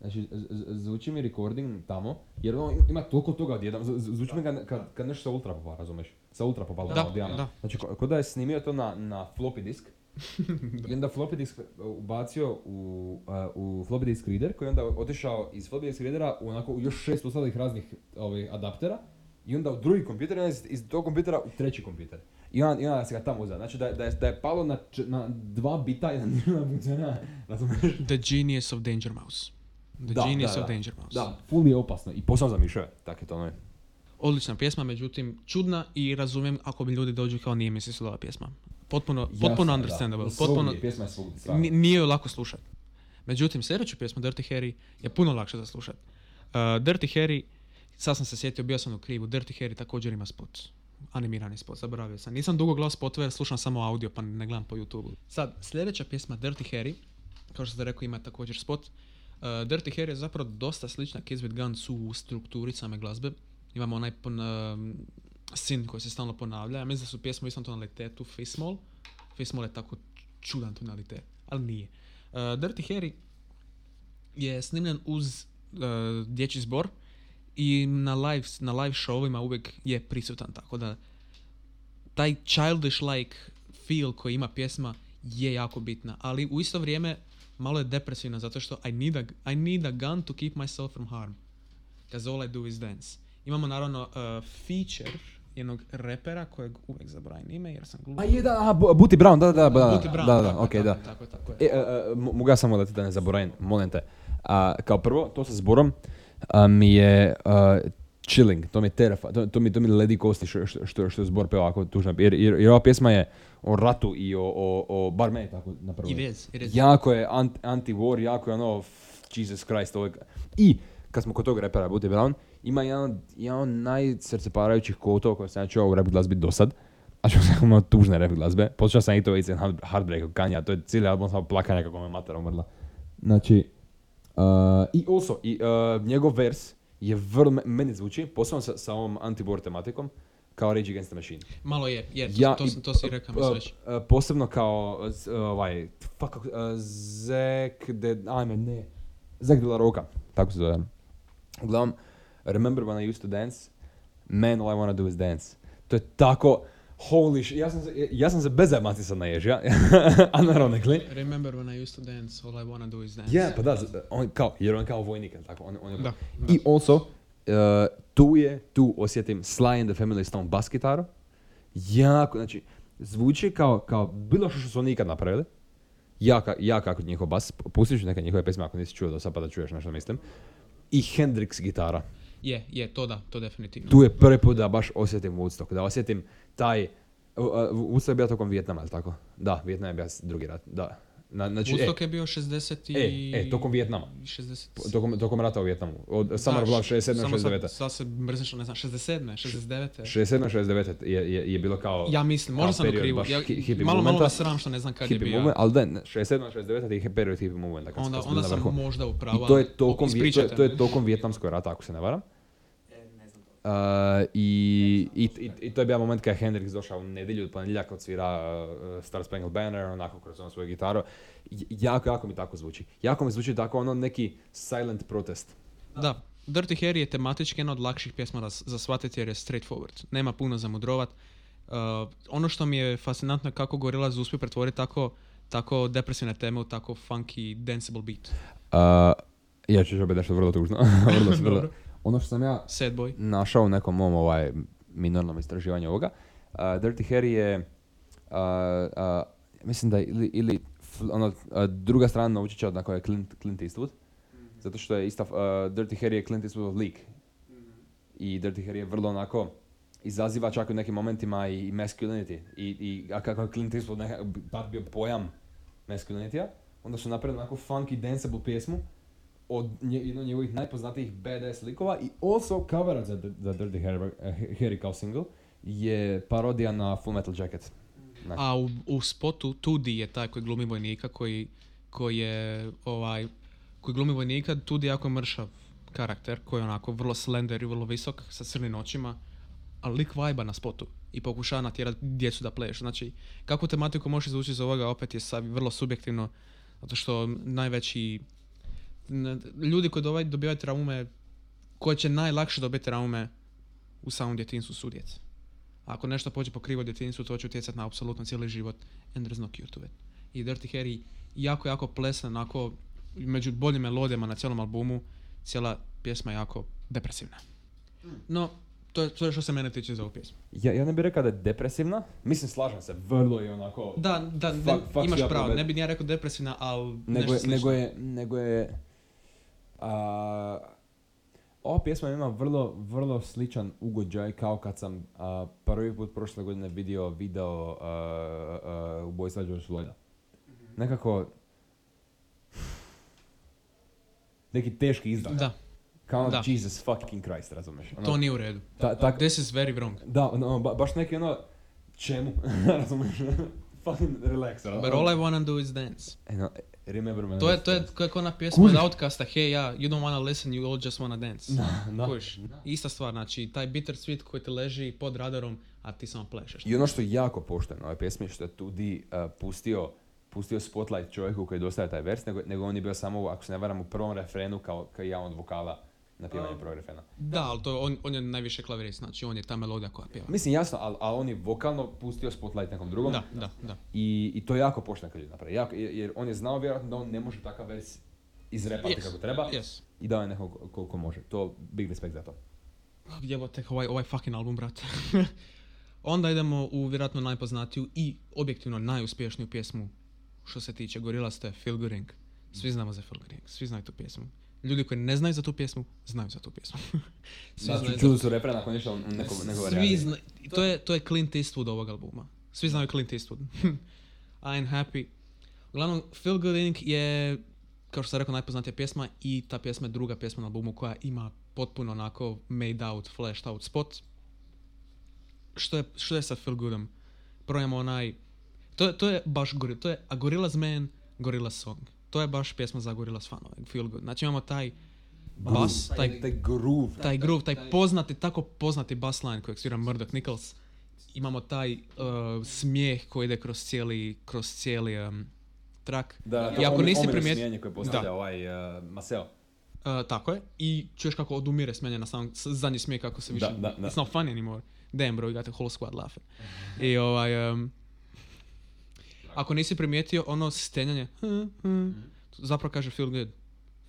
Znači, zvuči mi recording tamo, jer ono ima- toliko toga z- zvuči mi kad, kad, kad nešto sa ultra popa, razumeš? Sa ultra popa Da, da. Znači, ko da je snimio to na, na floppy disk I onda floppy disk ubacio u, uh, u floppy disk reader koji je onda otišao iz floppy disk readera u onako u još šest ostalih raznih ovaj, adaptera i onda u drugi kompjuter i onda iz, tog kompjutera u treći kompjuter. I onda, i onda se ga tamo uzeo. Znači da, je- da, je, da je palo na, č- na dva bita i funkcionira. Razumiješ? The Genius of Danger Mouse. The Da, Genius da, of da. Danger Mouse. Da, full je opasno. I posao za miševe. Tak je to ono. Odlična pjesma, međutim čudna i razumijem ako bi ljudi dođu kao nije mi se pjesma. Potpuno, potpuno understandable. Potpuno, Pjesma je svugdje. ni- nije joj lako slušat. Međutim, sljedeću pjesmu Dirty Harry je puno lakše za slušat. Uh, Dirty Harry, sad sam se sjetio, bio sam u krivu, Dirty Harry također ima spot. Animirani spot, zaboravio sam. Nisam dugo gledao spotove jer slušam samo audio pa ne gledam po YouTube. Sad, sljedeća pjesma Dirty Harry, kao što ste rekao ima također spot. Uh, Dirty Harry je zapravo dosta slična Kids with Guns u strukturi same glazbe. Imamo onaj pon, um, sin koji se stalno ponavlja. Ja mislim da su pjesme u istom tonalitetu Fishmall. Fishmall je tako čudan tonalitet, ali nije. Uh, Dirty Harry je snimljen uz uh, dječji zbor i na live, na live showima uvijek je prisutan, tako da taj childish like feel koji ima pjesma je jako bitna, ali u isto vrijeme malo je depresivna zato što I need a, I need a gun to keep myself from harm. Cause all I do is dance. Imamo naravno uh, feature jednog repera kojeg uvijek zaboravim ime jer sam glup. A je da, aha, Bu- Booty Brown, da, da, da, da, Brown, da, da, tako, okej, tako, da. Tako, tako je. E, a, a, mo- mogu ja samo da ti da ne zaboravim, molim te. A, kao prvo, to sa zborom a, mi je a, chilling, to mi je terrifa, to, to mi, to mi ledi kosti što, što, što, je zbor peva ovako tužno. Jer, jer, jer ova pjesma je o ratu i o, o, o bar meni tako na prvo. It is. Jako je ant, anti-war, jako je ono, Jesus Christ, ovo je- I, kad smo kod tog repera Booty Brown, ima jedan, jedan od najsrceparajućih kotova koje sam ja čuo u rap glazbi do sad. A što sam imao tužne rap glazbe. Počeo sam i to It's a Heartbreak od Kanja, to je cijeli album samo plakanja kako me mater umrla. Znači, uh, i also, i, uh, njegov vers je vrlo, me- meni zvuči, posebno sa, sa ovom anti-war tematikom, kao Rage Against the Machine. Malo je, jer Ja, to, to, to si rekao mi već. uh, posebno kao ovaj, fuck, uh, Zek de, ajme, ne, Zek de la Roca, tako se zove. Uglavnom, remember when I used to dance, man, all I wanna do is dance. To je tako, holy shit, ja sam se, ja sam se bez zajebati sad naježio, unironically. Remember when I used to dance, all I wanna do is dance. Ja, pa da, on kao, jer on kao vojnik, tako, on, on je Da, I also, uh, tu je, tu osjetim Sly and the Family Stone bas gitaru. Jako, znači, zvuči kao, kao bilo što što su oni ikad napravili. Jaka, jaka kod njihov bas. Pustit ću neke njihove pesme ako nisi čuo do sad pa da čuješ nešto mislim. I Hendrix gitara. Je, je, to da, to definitivno. Tu je prvi put da baš osjetim Woodstock, da osjetim taj... Woodstock je bio tokom Vijetnama, ali tako? Da, Vijetnam je bio drugi rat, da. Na, znači, e, Woodstock je bio 60 i... E, e, tokom Vijetnama. 60... tokom, tokom rata u Vijetnamu. Od of Love 67. samo 69. Sad, sad se mrzniš, ne znam, 67. 69. 67. 69. je, je, je bilo kao... Ja mislim, možda sam baš Ja, hi- hippie malo, malo movementa. me sram što ne znam kad je bio. movement, ali da, ne, 67. 69. je period hippie movementa. Kad, Onda, onda sam možda u pravu. I to je tokom, to, je, to je tokom Vjetnamskog rata, ako se ne varam. Uh, i, i, i, I to je bio moment kada je Hendrix došao u nedjelju, u ponedjeljak odsvira uh, Star Spangled Banner, onako kroz ono svoju gitaru. J- jako, jako mi tako zvuči. Jako mi zvuči tako ono neki silent protest. Da, Dirty Harry je tematički jedna od lakših pjesma za, za shvatiti jer je straightforward. Nema puno za mudrovat. Uh, ono što mi je fascinantno je kako Gorillaz uspije pretvoriti tako, tako depresivne teme u tako funky, danceable beat. Uh, ja ću opet nešto vrlo tužno. vrlo, vrlo. Ono što sam ja Sad boy. našao u nekom mom ovaj, minornom istraživanju ovoga. Uh, Dirty Harry je, uh, uh, mislim da je ili, ili fl- ono, uh, druga strana naučića od je Clint, Clint Eastwood. Zato što je ista, uh, Dirty Harry je Clint Eastwoodov lik. I Dirty Harry je vrlo onako, izaziva čak u nekim momentima i masculinity. I, i a kako je Clint Eastwood nekak, bio pojam masculinitya, onda su napravili onako funky, danceable pjesmu od jednog njegovih najpoznatijih badass likova i also covera za, za Dirty Harry, Harry kao single je parodija na Full Metal Jacket. A u, u spotu 2D je taj koji glumi vojnika koji, koji je ovaj koji glumi vojnika, Tudi je jako mršav karakter koji je onako vrlo slender i vrlo visok sa crnim očima, ali lik vajba na spotu i pokušava natjerati djecu da pleš. Znači, kakvu tematiku možeš izvući iz ovoga opet je vrlo subjektivno, zato što najveći ljudi koji dobivaju traume, koji će najlakše dobiti traume u samom djetinstvu su djeca. Ako nešto pođe po krivo djetinjstvu, to će utjecati na apsolutno cijeli život. And there's no cure to it. I Dirty Harry jako, jako plesan, onako, među boljim melodijama na cijelom albumu, cijela pjesma je jako depresivna. No, to je, to je što se mene tiče za ovu pjesmu. Ja, ja ne bih rekao da je depresivna. Mislim, slažem se, vrlo je onako... Da, da, ne- Fuck- imaš pravo, ne bi ni ja rekao depresivna, ali Nego nešto je, slično. nego je, nego je, ova pjesma ima vrlo, vrlo sličan ugođaj kao kad sam a, prvi put prošle godine vidio video a, a, ubojstva George Floyda. Nekako, neki teški izdah. Da, Kao ono, da. Jesus fucking Christ, razumeš? Ono, to nije u redu. ta- tak- This is very wrong. da, ono, ba- baš neki ono, čemu? razumeš? Fucking relax. But all I wanna do is dance. E, no, remember me. To je, to je kako ona pjesma od Outcasta, hey ja, you don't wanna listen, you all just wanna dance. Da. Kužiš? Ista stvar, znači taj bitter sweet koji ti leži pod radarom, a ti samo plešeš. I ono što je jako pošteno na ovoj pjesmi, što je Tudi uh, pustio, pustio spotlight čovjeku koji dostaje taj vers, nego, nego on je bio samo, ako se ne varam, u prvom refrenu kao, kao ja od vokala na pjevanje prvog refrena. Da, ali to, on, on je najviše klavirist, znači on je ta melodija koja pjeva. Mislim, jasno, ali al on je vokalno pustio spotlight nekom drugom. Da, da, da. I, I to je jako pošteno kad je napravi. Jako, jer on je znao vjerojatno da on ne može takav vers izrepati Yes, kako treba Yes. i dao je nekog koliko može. To big respect za to. Evo tek ovaj, ovaj fucking album, brate. Onda idemo u vjerojatno najpoznatiju i objektivno najuspješniju pjesmu što se tiče Gorillaz, to je Feel Good. Svi znamo za Feel Good. Svi znaju tu pjesmu. Ljudi koji ne znaju za tu pjesmu, znaju za tu pjesmu. Svi Da, znaju za- čuli su refren nakon ništa neko, neko Svi zna, to, je, to je Clint Eastwood ovog albuma. Svi znaju Clint Eastwood. I'm happy. Uglavnom, Feel Good Inc. je, kao što sam rekao, najpoznatija pjesma i ta pjesma je druga pjesma na albumu koja ima potpuno onako made out, flashed out spot. Što je, što je sa Feel Goodom? Prvo imamo onaj, to, je- to je baš goril, to je A Gorillaz Man, Gorillaz Song. To je baš pjesma za Gorillaz fanove, Feel Good. Znači imamo taj bas, taj taj groove. taj groove, taj poznati, tako poznati bass line kojeg svira Murdoch Nichols. Imamo taj uh, smijeh koji ide kroz cijeli, kroz cijeli um, track. Da, I ako nisi primijetio... primijetio... koje postavlja ovaj uh, Maseo. Uh, tako je. I čuješ kako odumire smenje na sam s- zadnji smijeh kako se više... Da, da, da. It's not funny anymore. Damn bro, you got the whole squad laughing. I ovaj... Um, ako nisi primijetio ono stenjanje, zapravo kaže feel good.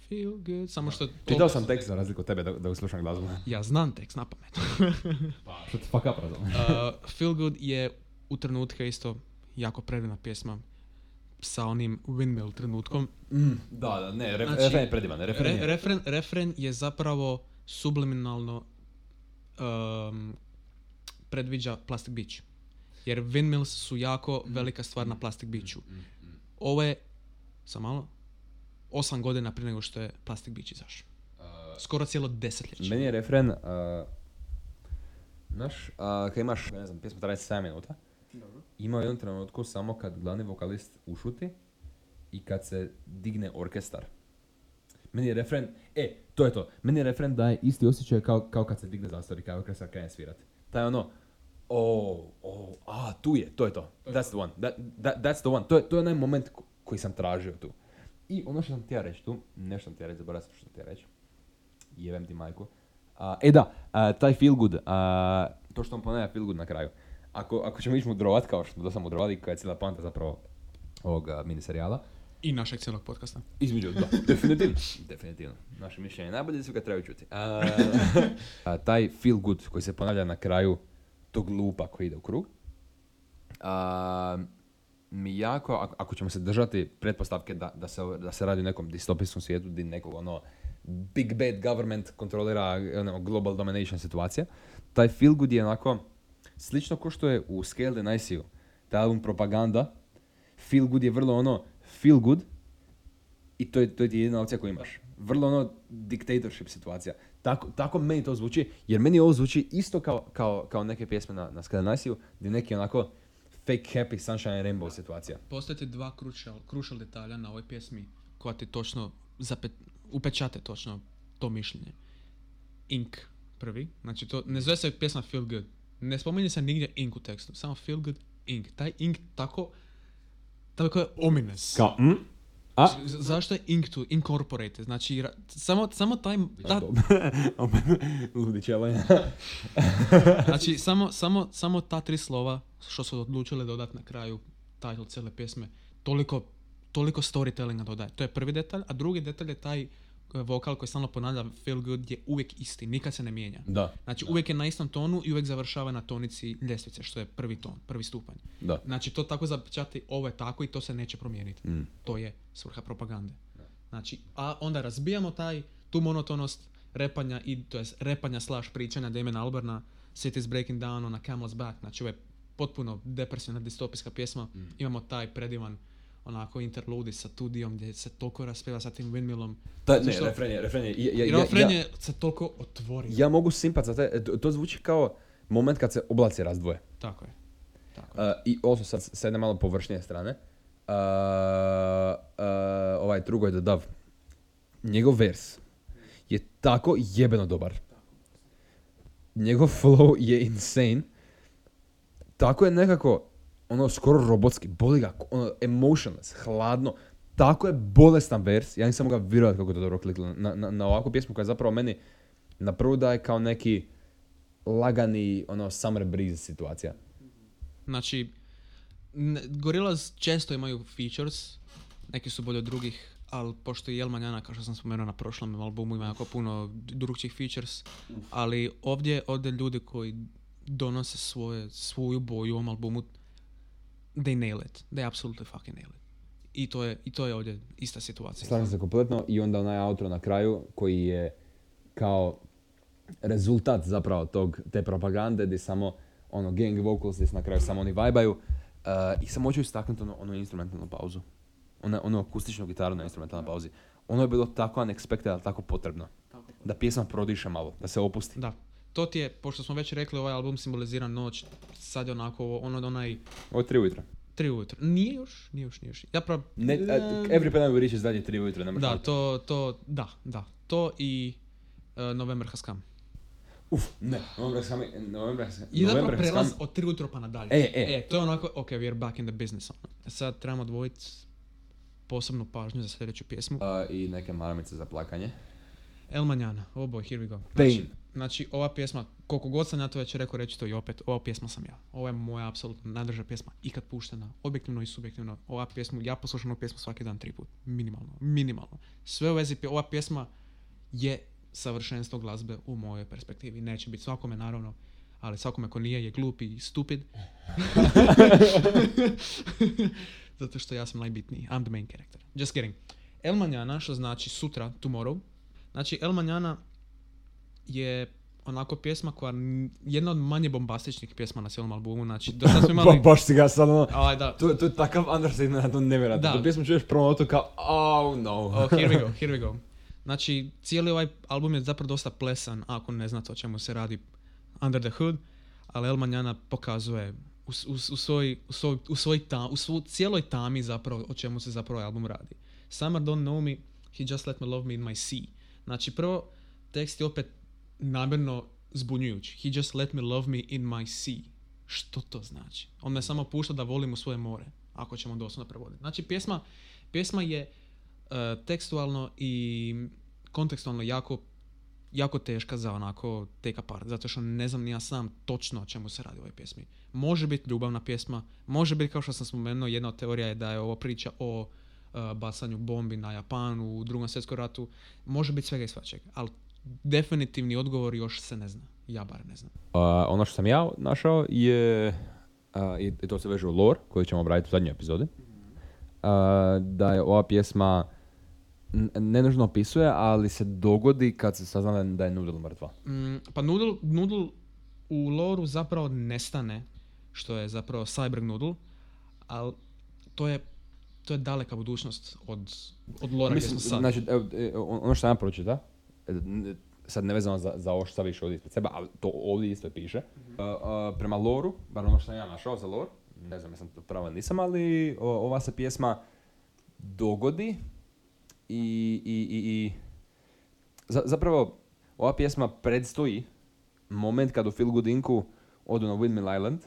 Feel good, samo što... Čitao sam tekst za razliku od tebe da, da slušam glazbu. Ja znam tekst na pamet. Shut the fuck up, razumiješ? Uh, Feel Good je u trenutke isto jako predivna pjesma sa onim windmill trenutkom. Mm, da, da, ne, ref, Znači, refren je predivan, refren Re- je. refren, refren je zapravo subliminalno um, predviđa Plastic Beach. Jer windmills su jako velika stvar na Plastic Beachu. Ovo je, sam malo, osam godina prije nego što je Plastic Beach izašao. Skoro cijelo desetljeće. Meni je refren, uh, znaš, uh, kad imaš, ne znam, pjesma traje 7 minuta, ima u jednom trenutku samo kad glavni vokalist ušuti i kad se digne orkestar. Meni je refren, e, to je to, meni je refren daje isti osjećaj kao, kao kad se digne zastor i kao orkestar krene svirati. Taj ono, o, o, a, tu je, to je to. That's the one, that, that, that's the one. To je, to je onaj moment ko- koji sam tražio tu. I ono što sam htio reći tu, nešto sam htio reći, zaboravio sam što sam htio reći. Jebem ti majku. A, e da, a, taj feel good, a, to što on ponavlja feel good na kraju. Ako, ako ćemo ići mudrovat kao što do sam mudrovali, koja je cijela poanta zapravo ovog miniserijala, I našeg cijelog podcasta. između, da, definitivno, definitivno. Naše mišljenje je najbolje, svi ga trebaju čuti. Taj feel good koji se ponavlja na kraju tog lupa koji ide u krug, a, mi jako, ako, ako ćemo se držati pretpostavke da, da, se, da se radi o nekom distopijskom svijetu gdje nekog ono big bad government kontrolira ono, global domination situacija, taj feel good je onako slično kao što je u Scale the Nice taj album Propaganda, feel good je vrlo ono feel good i to je, to je jedina opcija koju imaš. Vrlo ono dictatorship situacija. Tako, tako meni to zvuči, jer meni ovo zvuči isto kao, kao, kao neke pjesme na, na Nice gdje neki onako fake happy sunshine and rainbow situacija. Postoje ti dva crucial, crucial detalja na ovoj pjesmi koja ti točno zapet, upečate točno to mišljenje. Ink prvi, znači to ne zove se pjesma Feel Good. Ne spominje se nigdje ink u tekstu, samo Feel Good, ink. Taj ink tako, tako je ominous. Kao, mm? A? Zašto je into, incorporated? Znači, ra- samo, samo taj... Ta, Ludi čelanja. znači, samo, samo, samo ta tri slova što su odlučili dodati na kraju title cijele pjesme, toliko, toliko storytellinga dodaje. To je prvi detalj, a drugi detalj je taj vokal koji stalno ponavlja feel good je uvijek isti, nikad se ne mijenja. Da, Znači uvijek je na istom tonu i uvijek završava na tonici ljestvice, što je prvi ton, prvi stupanj. da. Znači to tako zapečati, ovo je tako i to se neće promijeniti. Mm. To je svrha propagande. Znači, a onda razbijamo taj, tu monotonost repanja i to jest repanja slash pričanja Damien Albarna City's Breaking Down on a Camel's Back. Znači ovo je potpuno depresivna distopijska pjesma. Mm. Imamo taj predivan onako interludi sa tudijom gdje se toliko raspjeva sa tim windmillom. Zato ne, što- refren je, refren je. Ja, ja, I ja, refren ja, je se toliko otvori. ja mogu simpat za te, to, to zvuči kao moment kad se oblaci razdvoje. Tako je. Tako je. Uh, I also sad s jedne malo površnije strane. Uh, uh, ovaj Trugoj the Dove. Njegov vers je tako jebeno dobar. Njegov flow je insane. Tako je nekako, ono, skoro robotski. Boli ga, ono, emotionless, hladno. Tako je bolestan vers. Ja nisam mogao vjerovati kako je to dobro kliklo na, na, na ovakvu pjesmu koja je zapravo meni na prvu daje kao neki lagani, ono, summer breeze situacija. Znači, n- Gorillaz često imaju features, neki su bolji od drugih, ali pošto i Jel Manjana, kao što sam spomenuo na prošlom albumu, ima jako puno drugčih features, ali ovdje, ovdje ljudi koji donose svoje, svoju boju u ovom albumu, they nail it. They absolutely fucking nail it. I to je, i to je ovdje ista situacija. Slažem se kompletno i onda onaj outro na kraju koji je kao rezultat zapravo tog, te propagande gdje samo ono gang vocals gdje se na kraju samo oni vajbaju uh, i samo hoću istaknuti ono, ono instrumentalnu pauzu. Ono, ono akustičnu gitaru na instrumentalnoj pauzi. Ono je bilo tako unexpected, ali tako potrebno. Da pjesma prodiše malo, da se opusti. Da. To ti je, pošto smo već rekli, ovaj album simbolizira noć, sad je onako, ono, onaj, Ovo je tri ujutro. tri ujutro. Nije još, nije još, nije još. Ja prav... Ne, uh, every time we reach is dalje tri ujutro, ne Da, to, to, da, da. To i uh, November Has Come. Uf, ne. November has come, November has, I zapravo prelaz come. od tri ujutro pa nadalje. E, e. to je onako, ok, we're back in the business. ono. Sad trebamo odvojiti posebnu pažnju za sljedeću pjesmu. Uh, I neke maramice za plakanje. El Manjana, oh boy, here we go. Pain. Znači, znači, ova pjesma, koliko god sam ja to već rekao, reći to i opet, ova pjesma sam ja. Ovo je moja apsolutno najdrža pjesma ikad puštena, objektivno i subjektivno. Ova pjesmu, ja poslušam ovu pjesmu svaki dan tri put, minimalno, minimalno. Sve u vezi, ova pjesma je savršenstvo glazbe u mojoj perspektivi. Neće biti svakome, naravno, ali svakome ko nije je glup i stupid. Zato što ja sam najbitniji. I'm the main character. Just kidding. El Manjana, što znači sutra, tomorrow. Znači, El Manjana je onako pjesma koja n- jedna od manje bombastičnih pjesma na cijelom albumu. Znači, do sad smo imali... Ba, baš si ga sad ono... Aj, da. To, to je takav understatement, da to nevjerojatno. Da. Tu pjesmu čuješ prvo notu kao, oh no. Oh, here we go, here we go. Znači, cijeli ovaj album je zapravo dosta plesan, ako ne znate o čemu se radi Under the Hood, ali El Manjana pokazuje u, u, u, svoj, u, svoj, u, svoj ta, u svu cijeloj tami zapravo o čemu se zapravo ovaj album radi. Summer don't know me, he just let me love me in my sea. Znači, prvo, tekst je opet namjerno zbunjujući. He just let me love me in my sea. Što to znači? On me samo pušta da volim u svoje more, ako ćemo doslovno prevoditi. Znači, pjesma, pjesma je e, tekstualno i kontekstualno jako jako teška za onako take apart, zato što ne znam ni ja sam točno o čemu se radi u ovoj pjesmi. Može biti ljubavna pjesma, može biti kao što sam spomenuo, jedna od teorija je da je ovo priča o e, bacanju bombi na Japanu u drugom svjetskom ratu, može biti svega i svačega, ali definitivni odgovor još se ne zna, ja bar ne znam. A, ono što sam ja našao je, a, i, to se veže u lore, koju ćemo obraditi u zadnjoj epizodi, a, da je ova pjesma ne nužno opisuje, ali se dogodi kad se sazna da je- Noodle mrtva. Mm, pa Noodle, Noodle u loru zapravo nestane, što je zapravo Cyborg Noodle, ali to je, to je daleka budućnost od, od lora gdje smo sad. znači, evo, e, ono što sam ja pročita, sad ne vezano za, za ovo što sad više ovdje ispred sebe, ali to ovdje isto piše. A, a, prema loru, bar ono što sam ja našao za lore, ne znam jesam to pravo nisam, ali o- ova se pjesma dogodi i, i, i, i za- zapravo ova pjesma predstoji moment kad u Feel Good Inku odu na Windmill Island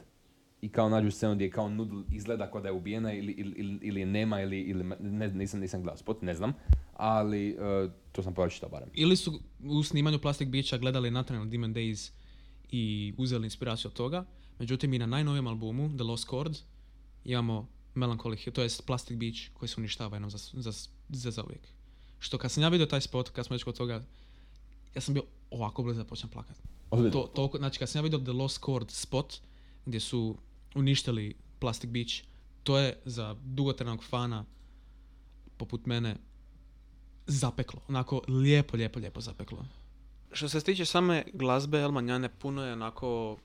i kao nađu scenu gdje kao Noodle izgleda kao da je ubijena ili, ili, ili, nema ili, ili ne, nisam, nisam gledao spot, ne znam, ali uh, to sam pročitao barem. Ili su u snimanju Plastic Beacha gledali Nathaniel Demon Days i uzeli inspiraciju od toga, međutim i na najnovijem albumu The Lost Chord imamo Melancholy Hill, to je Plastic Beach koji se uništava jednom za, za, za, za uvijek. Što kad sam ja vidio taj spot, kad smo već kod toga, ja sam bio ovako blizu da počnem plakat. To, toliko, znači kad sam ja vidio The Lost Chord spot, gdje su uništili Plastic Beach, to je za dugotrajnog fana poput mene zapeklo. Onako lijepo, lijepo, lijepo zapeklo. Što se tiče same glazbe, Elmanjane puno je onako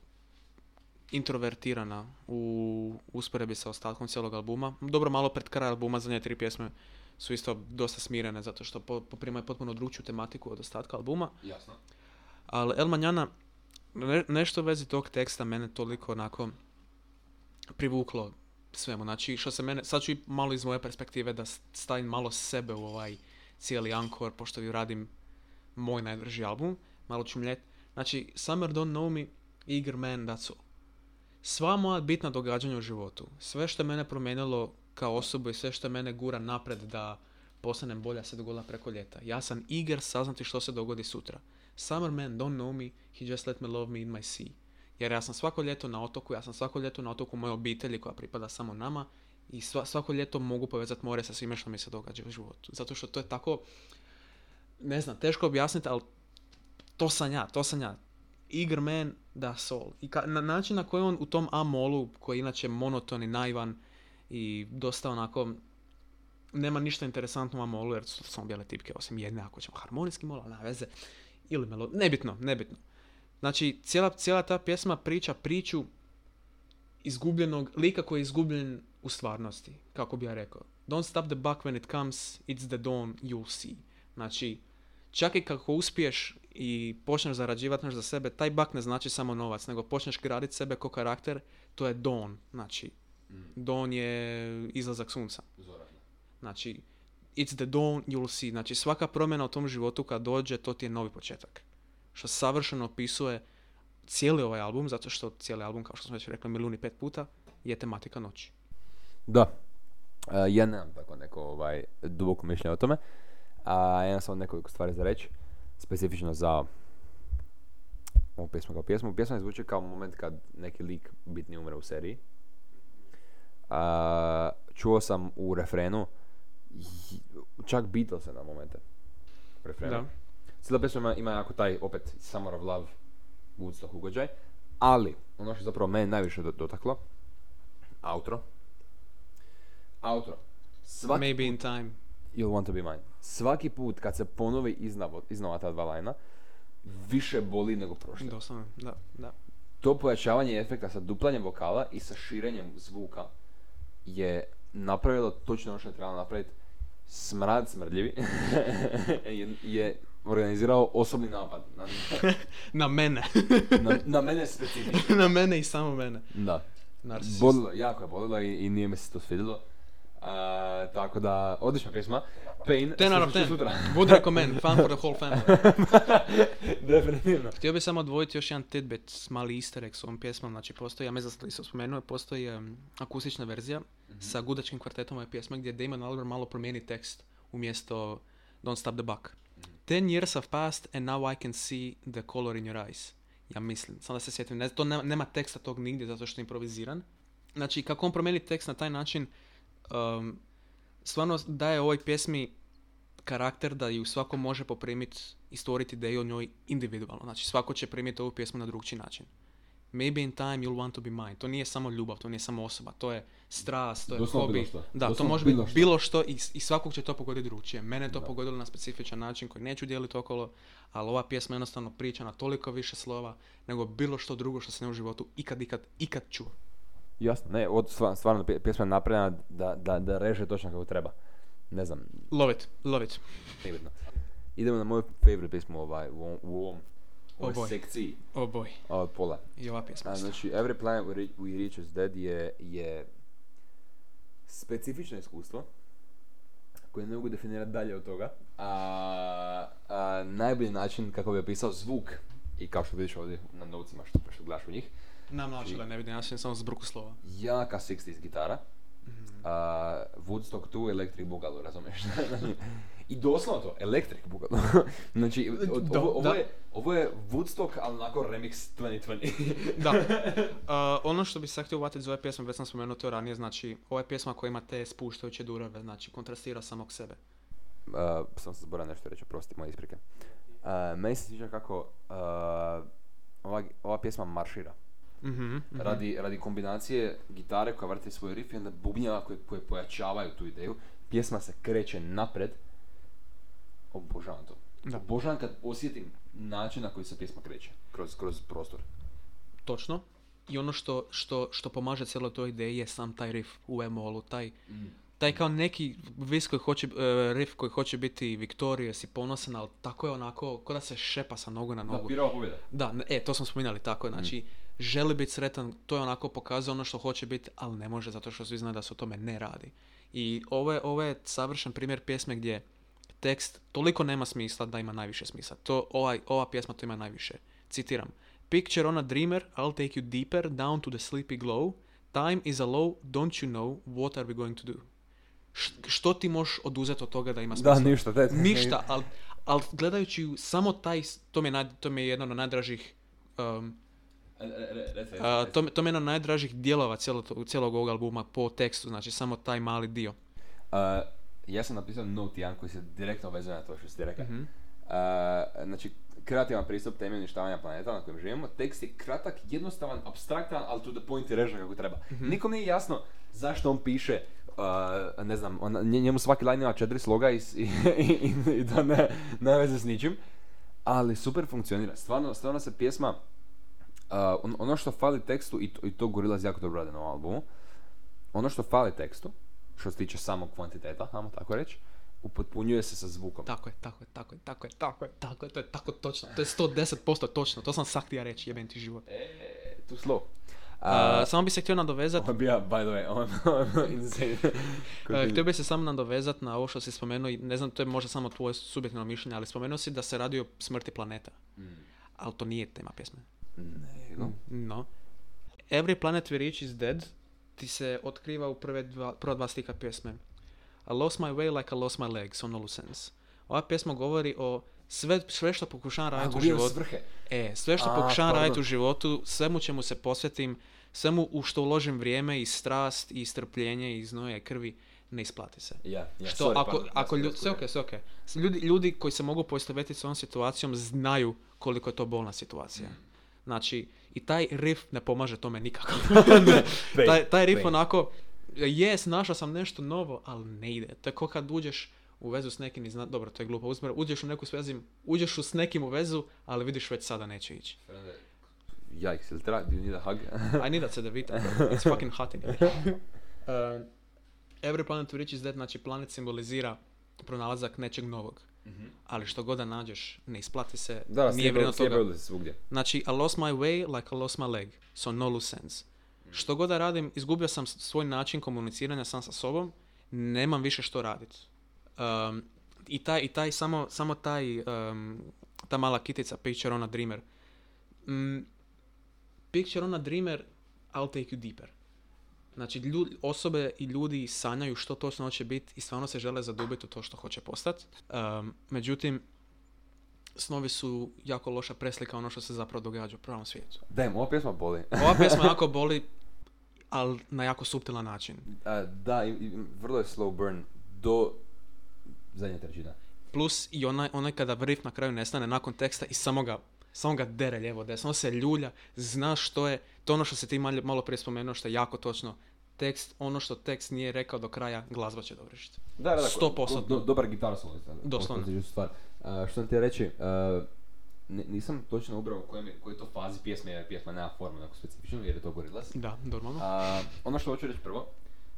introvertirana u usporedbi sa ostatkom cijelog albuma. Dobro, malo pred kraj albuma, zadnje tri pjesme su isto dosta smirene, zato što poprimaju potpuno drugčiju tematiku od ostatka albuma. Jasno. Ali El Manjana, nešto u vezi tog teksta mene toliko onako privuklo svemu. Znači, što se mene, sad ću i malo iz moje perspektive da stavim malo sebe u ovaj cijeli ankor, pošto ju radim moj najdrži album, malo ću mljet. Znači, Summer Don't Know Me, Eager Man, that's all. Sva moja bitna događanja u životu, sve što je mene promijenilo kao osobu i sve što je mene gura napred da postanem bolja se dogodila preko ljeta. Ja sam eager saznati što se dogodi sutra. Summer man don't know me, he just let me love me in my sea. Jer ja sam svako ljeto na otoku, ja sam svako ljeto na otoku moje obitelji koja pripada samo nama i svako ljeto mogu povezati more sa svime što mi se događa u životu. Zato što to je tako, ne znam, teško objasniti, ali to sam ja, to sam ja. Eager man, da soul. I na način na koji on u tom A-molu, koji je inače monoton i naivan i dosta onako, nema ništa interesantno u A-molu jer su samo bijele tipke, osim jedne ako ćemo harmonijski mol, ali na veze ili melo... Nebitno, nebitno. Znači, cijela, cijela ta pjesma priča priču izgubljenog lika koji je izgubljen u stvarnosti, kako bi ja rekao. Don't stop the buck when it comes, it's the dawn you'll see. Znači, čak i kako uspiješ i počneš zarađivati nešto za sebe, taj bak ne znači samo novac, nego počneš graditi sebe ko karakter, to je dawn. Znači, mm. dawn je izlazak sunca. Znači, it's the dawn you'll see. Znači svaka promjena u tom životu kad dođe, to ti je novi početak. Što savršeno opisuje cijeli ovaj album, zato što cijeli album, kao što smo već rekli milijuni pet puta, je tematika noći. Da. Uh, ja nemam tako neko ovaj, duboko mišljenje o tome. A ja samo nekoliko stvari za reći. Specifično za ovu pjesmu kao pjesmu. Pjesma je zvuči kao moment kad neki lik bitni umre u seriji. Uh, čuo sam u refrenu čak Beatles na momente. Da. Cijela pesma ima, ima jako taj, opet, Summer of Love, Woodstock ugođaj. Ali, ono što je zapravo mene najviše dotaklo, outro. Outro. Svaki Maybe in time. You'll want to be mine. Svaki put kad se ponovi iznova, iznova ta dva lajna, više boli nego prošle. Doslovno, da, da. To pojačavanje efekta sa duplanjem vokala i sa širenjem zvuka je napravilo točno ono što je trebalo napraviti smrad smrdljivi je, organizirao osobni napad. Na, na mene. na, na, mene specifično. na mene i samo mene. Da. Bolilo, jako je bolilo i, i nije mi se to svidjelo. Uh, tako da, odlična pjesma. Pain. 10 out of 10. Sutra. Would recommend. Fun for the whole family. Definitivno. Htio bih samo odvojiti još jedan tidbit, mali easter egg s ovom pjesmom. Znači, postoji, ja me da sam spomenuo, postoji um, akustična verzija mm-hmm. sa gudačkim kvartetom ove pjesme gdje Damon Albarn malo promijeni tekst umjesto Don't Stop the Buck. Ten years have passed and now I can see the color in your eyes. Ja mislim, samo da se sjetim, to nema, nema teksta tog nigdje zato što je improviziran. Znači, kako on promijeni tekst na taj način, um, stvarno daje ovoj pjesmi karakter da ju svako može poprimiti i stvoriti ideju o njoj individualno. Znači svako će primiti ovu pjesmu na drugčiji način. Maybe in time you'll want to be mine. To nije samo ljubav, to nije samo osoba, to je strast, to je hobi. Da, to može biti bilo što i, i svakog će to pogoditi drugčije. Mene je to pogodilo na specifičan način koji neću dijeliti okolo, ali ova pjesma jednostavno priča na toliko više slova nego bilo što drugo što se ne u životu ikad, ikad, ikad čuo. Jasno, ne, od, stvarno pjesma je napravljena da, da, da reže točno kako treba. Ne znam. Love it, love it. Idemo na moju favorite pjesmu ovaj, u ovom ovoj oh sekciji. Oh boy. Od pola. I ova pjesma. Znači, Every Planet We, Reach, we Reach Is Dead je, je specifično iskustvo koje ne mogu definirati dalje od toga. A, a najbolji način kako bi opisao zvuk i kao što vidiš ovdje na novcima što, što gledaš u njih, Nam naočale ne vidim, ja sam samo zbruku slova. Jaka 60s gitara. Mhm. A, Woodstock 2 Electric Boogaloo, razumiješ? I doslovno to, Electric Boogaloo. znači, od- Da, ovo, ovo, da. je, ovo je Woodstock, ali onako remix 2020. Da. Uh, ono što bi sad htio uvatiti za ove pjesme, već sam spomenuo to ranije, znači, ova je pjesma koja ima te spuštajuće durove, znači, kontrastira samog sebe. uh, sam se zaboravio nešto reći, prosti, moje isprike. Uh, meni se sviđa kako uh, ova, ova pjesma maršira. Mhm, mhm. Radi, radi kombinacije gitare koja vrti svoj riff i onda bubnjeva koje, koje pojačavaju tu ideju. Pjesma se kreće napred. Obožavam to. Da. Obožavam kad osjetim način na koji se pjesma kreće kroz, kroz prostor. Točno. I ono što, što, što pomaže cijeloj toj ideji je sam taj riff u E-molu, taj, taj kao neki vis koji hoće, e, riff koji hoće biti victorious i ponosan, ali tako je onako, ko da se šepa sa nogu na nogu. pirova pobjeda. Da, e, to smo spominjali, tako je, znači, želi biti sretan, to je onako pokazao ono što hoće biti, ali ne može zato što svi znaju da se o tome ne radi. I ovo je, ovo je savršen primjer pjesme gdje tekst toliko nema smisla da ima najviše smisla. To, ovaj, ova pjesma to ima najviše. Citiram. Picture on a dreamer, I'll take you deeper, down to the sleepy glow. Time is a low, don't you know, what are we going to do? Š- što ti možeš oduzeti od toga da ima smisla? Da, ništa. Te, Ništa, ali al gledajući ju samo taj, to mi je, naj, to mi je jedno od najdražih, um, a, to, mi- to mi je jedno od najdražih dijelova cijelog, cijelog ovog albuma po tekstu, znači samo taj mali dio. Uh, ja sam napisao note jedan koji se direktno vezuje na to što si ti rekao. Mhm. Uh, znači, kreativan pristup temi uništavanja planeta na kojem živimo. Tekst je kratak, jednostavan, abstraktan, ali to the point i reže kako treba. Mhm. Nikom nije jasno zašto on piše uh, ne znam, on, nje- njemu svaki line ima četiri sloga i, i, i, i to ne, ne veze s ničim. Ali super funkcionira. Stvarno, stvarno se pjesma, uh, on- ono što fali tekstu, i to, i to Gorillaz jako dobro rade na ovom albumu, ono što fali tekstu, što se tiče samog kvantiteta, ajmo tako reći, upotpunjuje se sa zvukom. Tako je, tako je, tako je, tako je, tako je, tako je, to je tako točno, to je 110% točno, to sam sad htio reći, jebem ti život. E, too slow. A, samo bi se htio nadovezat, Ovo je bio, by the way, ono, ono, insane. e, htio bi se samo nadovezat na ovo što si spomenuo, ne znam, to je možda samo tvoje subjektivno mišljenje, ali spomenuo si da se radi o smrti planeta, ali to nije tema pjesme. Nego? No. Every planet we reach is dead ti se otkriva u prve dva, prva dva stika pjesme. I lost my way like I lost my legs on all sense. Ova pjesma govori o sve, sve što pokušavam raditi u životu. svrhe. E, sve što A, pokušavam raditi u životu, svemu čemu se posvetim, svemu u što uložim vrijeme i strast i strpljenje i znoje i krvi, ne isplati se. Ja, ja, Što sorry, ako, ja ako ljudi, sve raskurio. ok, sve ok. S- Ljudi, ljudi koji se mogu poistovjetiti s ovom situacijom znaju koliko je to bolna situacija. Znači, i taj riff ne pomaže tome nikako. taj, taj riff onako, jes, našao sam nešto novo, ali ne ide. To je kao kad uđeš u vezu s nekim i zna, dobro, to je glupo uzmjer, uđeš u neku s vezim, uđeš u s nekim u vezu, ali vidiš već sada neće ići. Yikes, jel treba, do you need a hug? I need that sedavita, bro. It's fucking hot in here. Uh, every planet we reach is dead, znači planet simbolizira pronalazak nečeg novog. Ali što god da nađeš, ne isplati se, Da, nije vrijedno toga. svugdje. Znači, I lost my way like I lost my leg, so no loose ends. Što god da radim, izgubio sam svoj način komuniciranja sam sa sobom, nemam više što raditi. Um, I taj, i taj samo, samo taj, um, ta mala kitica, picture on a dreamer. Mm, picture on a dreamer, I'll take you deeper. Znači, ljudi, osobe i ljudi sanjaju što točno hoće biti i stvarno se žele zadubiti u to što hoće postati. Um, međutim, snovi su jako loša preslika ono što se zapravo događa u pravom svijetu. Dajem, ova pjesma boli. Ova pjesma jako boli, ali na jako suptilan način. A, da, i, i vrlo je slow burn do zadnje trećine. Plus i onaj, onaj kada riff na kraju nestane nakon teksta i samo ga, samo ga dere lijevo desno, on se ljulja, znaš što je, to ono što se ti malo, malo prije spomenuo što je jako točno, tekst, ono što tekst nije rekao do kraja, glazba će dovršiti. Da, da, da. Do- dobar gitar solo. Doslovno. Stvar. A, što sam ti reći, a, ni- nisam točno ubrao u kojem je, kojoj to fazi pjesme, jer pjesma nema formu neku specifičnu, jer je to Gorillaz. Da, normalno. A, ono što hoću reći prvo,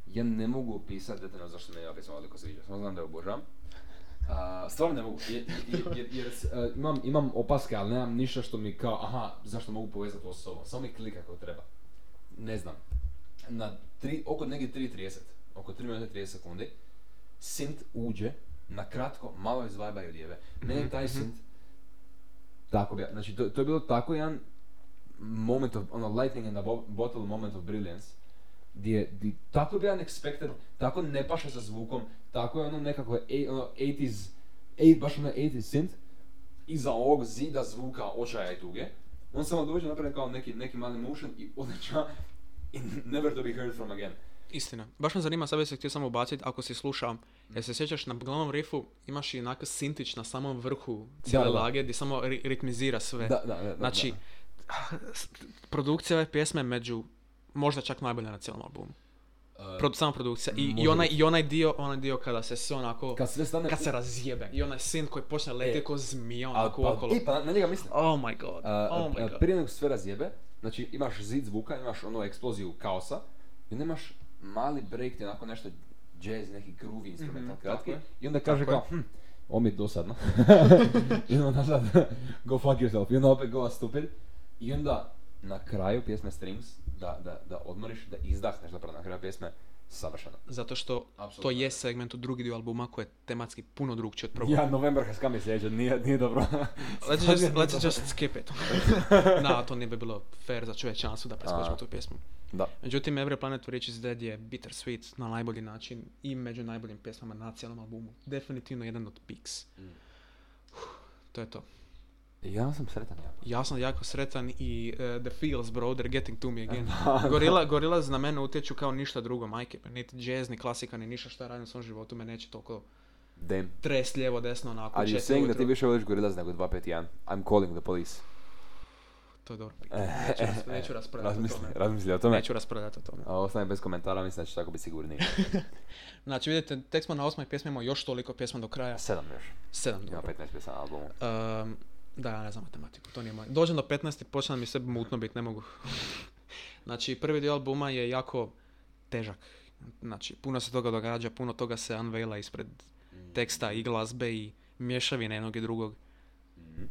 ja ne mogu opisati detaljno zašto meni ova pjesma ovoliko sviđa. Samo znam da je obožavam. A, stvarno ne mogu, jer, jer, jer, a, imam, imam opaske, ali nemam ništa što mi kao, aha, zašto mogu povezati ovo s sobom. Samo mi klika kako treba. Ne znam. Na tri, oko negdje 3.30, oko 3 minuta 30 sekundi, synth uđe, na kratko, malo izvajba i odjeve. Meni je taj synth, tako bi, znači to, to je bilo tako jedan moment of, ono, lightning in a bo- bottle moment of brilliance, gdje je di, tako bi unexpected, tako ne paše sa zvukom, tako je ono nekako e, ono 80s, ej, baš ono 80s synth, iza ovog zida zvuka očaja i tuge, on samo dođe napravljen kao neki, neki mali motion i odliča i never to be heard from again. Istina. Baš me zanima, sad bi se htio samo ubaciti, ako si slušao, jer se sjećaš na glavnom riffu imaš i onako sintić na samom vrhu cijele lage gdje samo ri- ritmizira sve. Da, da, da, Znači, produkcija ove pjesme je među možda čak najbolja na cijelom albumu. Uh, Pro, sama produkcija. I, i, onaj. I onaj dio, onaj dio kada se sve onako, kad sve stane... kad se razjebe. I onaj sin koji počne letiti E. ko zmija a, onako pa, okolo. e, pa na njega mislim. Oh my god, A, oh my a, god. prije nego sve razjebe, znači imaš zid zvuka, imaš onu eksploziju kaosa i onda imaš mali break, ti onako nešto jazz, neki groovy Mhm, kratki tako je. i onda kaže kao, hm, ovo mi je dosadno. I onda nazad, go fuck yourself, i onda opet go stupid. I onda na kraju pjesme Strings, da, da, da odmoriš, da izdahneš zapravo na kraju pjesme, savršeno. Zato što to Apsolutno. je segment u drugi dio albuma koji je tematski puno drugčiji od prvog. Ja, November has come sljedeće, nije, nije dobro. Let's just, let's just skip it. da, to ne bi bilo fair za čovječanstvo da preskočimo A. tu pjesmu. da. Međutim, Every Planet Which is Dead je bittersweet na najbolji način i među najboljim pjesmama na cijelom albumu. Definitivno jedan od peaks. Mm. To je to. Ja sam sretan jako. Ja sam jako sretan i uh, the feels bro, they're getting to me again. Gorilla, Gorillaz na mene utječu kao ništa drugo, majke. pa Niti jazz, ni klasika, ni ništa što ja radim u svom životu me neće toliko Damn. trest lijevo, desno, onako. Are you saying da ti više voliš Gorillaz nego 251? I'm calling the police. To je dobro pitanje. Neću, ras- neću raspravljati o tome. razmisli o tome. Neću raspravljati o tome. A ostaje bez komentara, mislim da će tako biti sigurniji. Znači, vidite, tek smo na osmoj pjesmi, imamo još toliko pjesma do kraja. Sedam još. Sedam, Ima dobro. 15 pjesama na albumu. Um, da, ja ne znam matematiku, to nije moje. Dođem do 15 i počne mi sve mutno biti, ne mogu. znači, prvi dio albuma je jako težak. Znači, puno se toga događa, puno toga se unveila ispred teksta i glazbe i mješavine jednog i drugog. Mhm.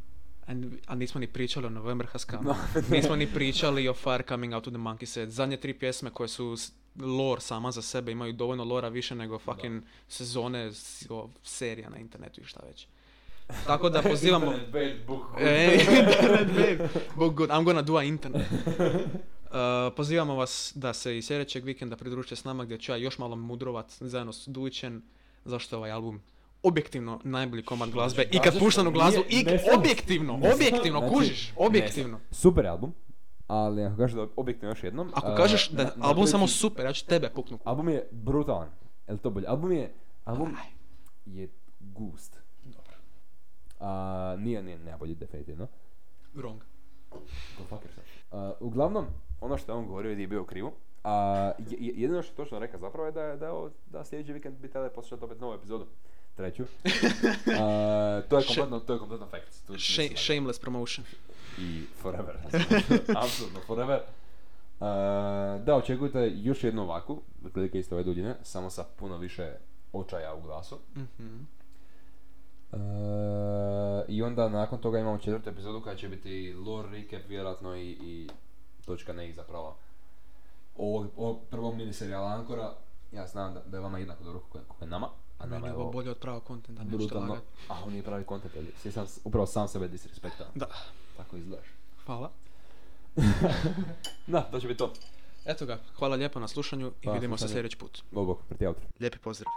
A, nismo ni pričali o November Has Come. nismo ni pričali o Fire Coming Out of the Monkey Set. Zadnje tri pjesme koje su lore sama za sebe, imaju dovoljno lora više nego fucking sezone s- o, serija na internetu i šta već. Tako da pozivamo... E, internet babe. Book good, I'm gonna do a internet. Uh, pozivamo vas da se i sljedećeg vikenda pridružite s nama gdje ću ja još malo mudrovat zajedno s Dujićem zašto je ovaj album objektivno najbolji komad glazbe i kad Znači, puštam u glazbu i objektivno, objektivno, znači, kužiš, objektivno. Super album, ali ako kažeš da objektivno još jednom... Ako a, kažeš da je album samo super, ja ću tebe puknu. Album je brutalan. Je li to bolje? Album je... Album je gust. A, nije, nije najbolji definitivno. Wrong. Go fuck yourself. Uh, uglavnom, ono što je on govorio je bio u krivu. A je- je- jedino što je točno rekao zapravo je da, je- da, je da sljedeći vikend bi trebali poslušati opet novu epizodu. Treću. A, to je kompletno, to je kompletno fact. Tu Sh- nisam- shameless promotion. I forever. Apsolutno forever. Uh, da, očekujte još jednu ovakvu, otprilike isto ove duljine, samo sa puno više očaja u glasu. Mhm. Uh, I onda nakon toga imamo četvrtu epizodu koja će biti lore recap vjerojatno i, i točka ne zapravo ovog, ovog prvog miniserijala Ankora. Ja znam da, da je vama jednako dobro kako je- nama, a nama je ovo ovo bolje od pravog kontenta, nećete brutalno. lagat. A on nije pravi kontent, ali si sam, upravo sam sebe disrespekta. Da, Tako izgledaš. hvala. Da, to će biti to. Eto ga, hvala lijepo na slušanju i Hvala, vidimo se sljedeći put. Bog, bog. Lijepi pozdrav.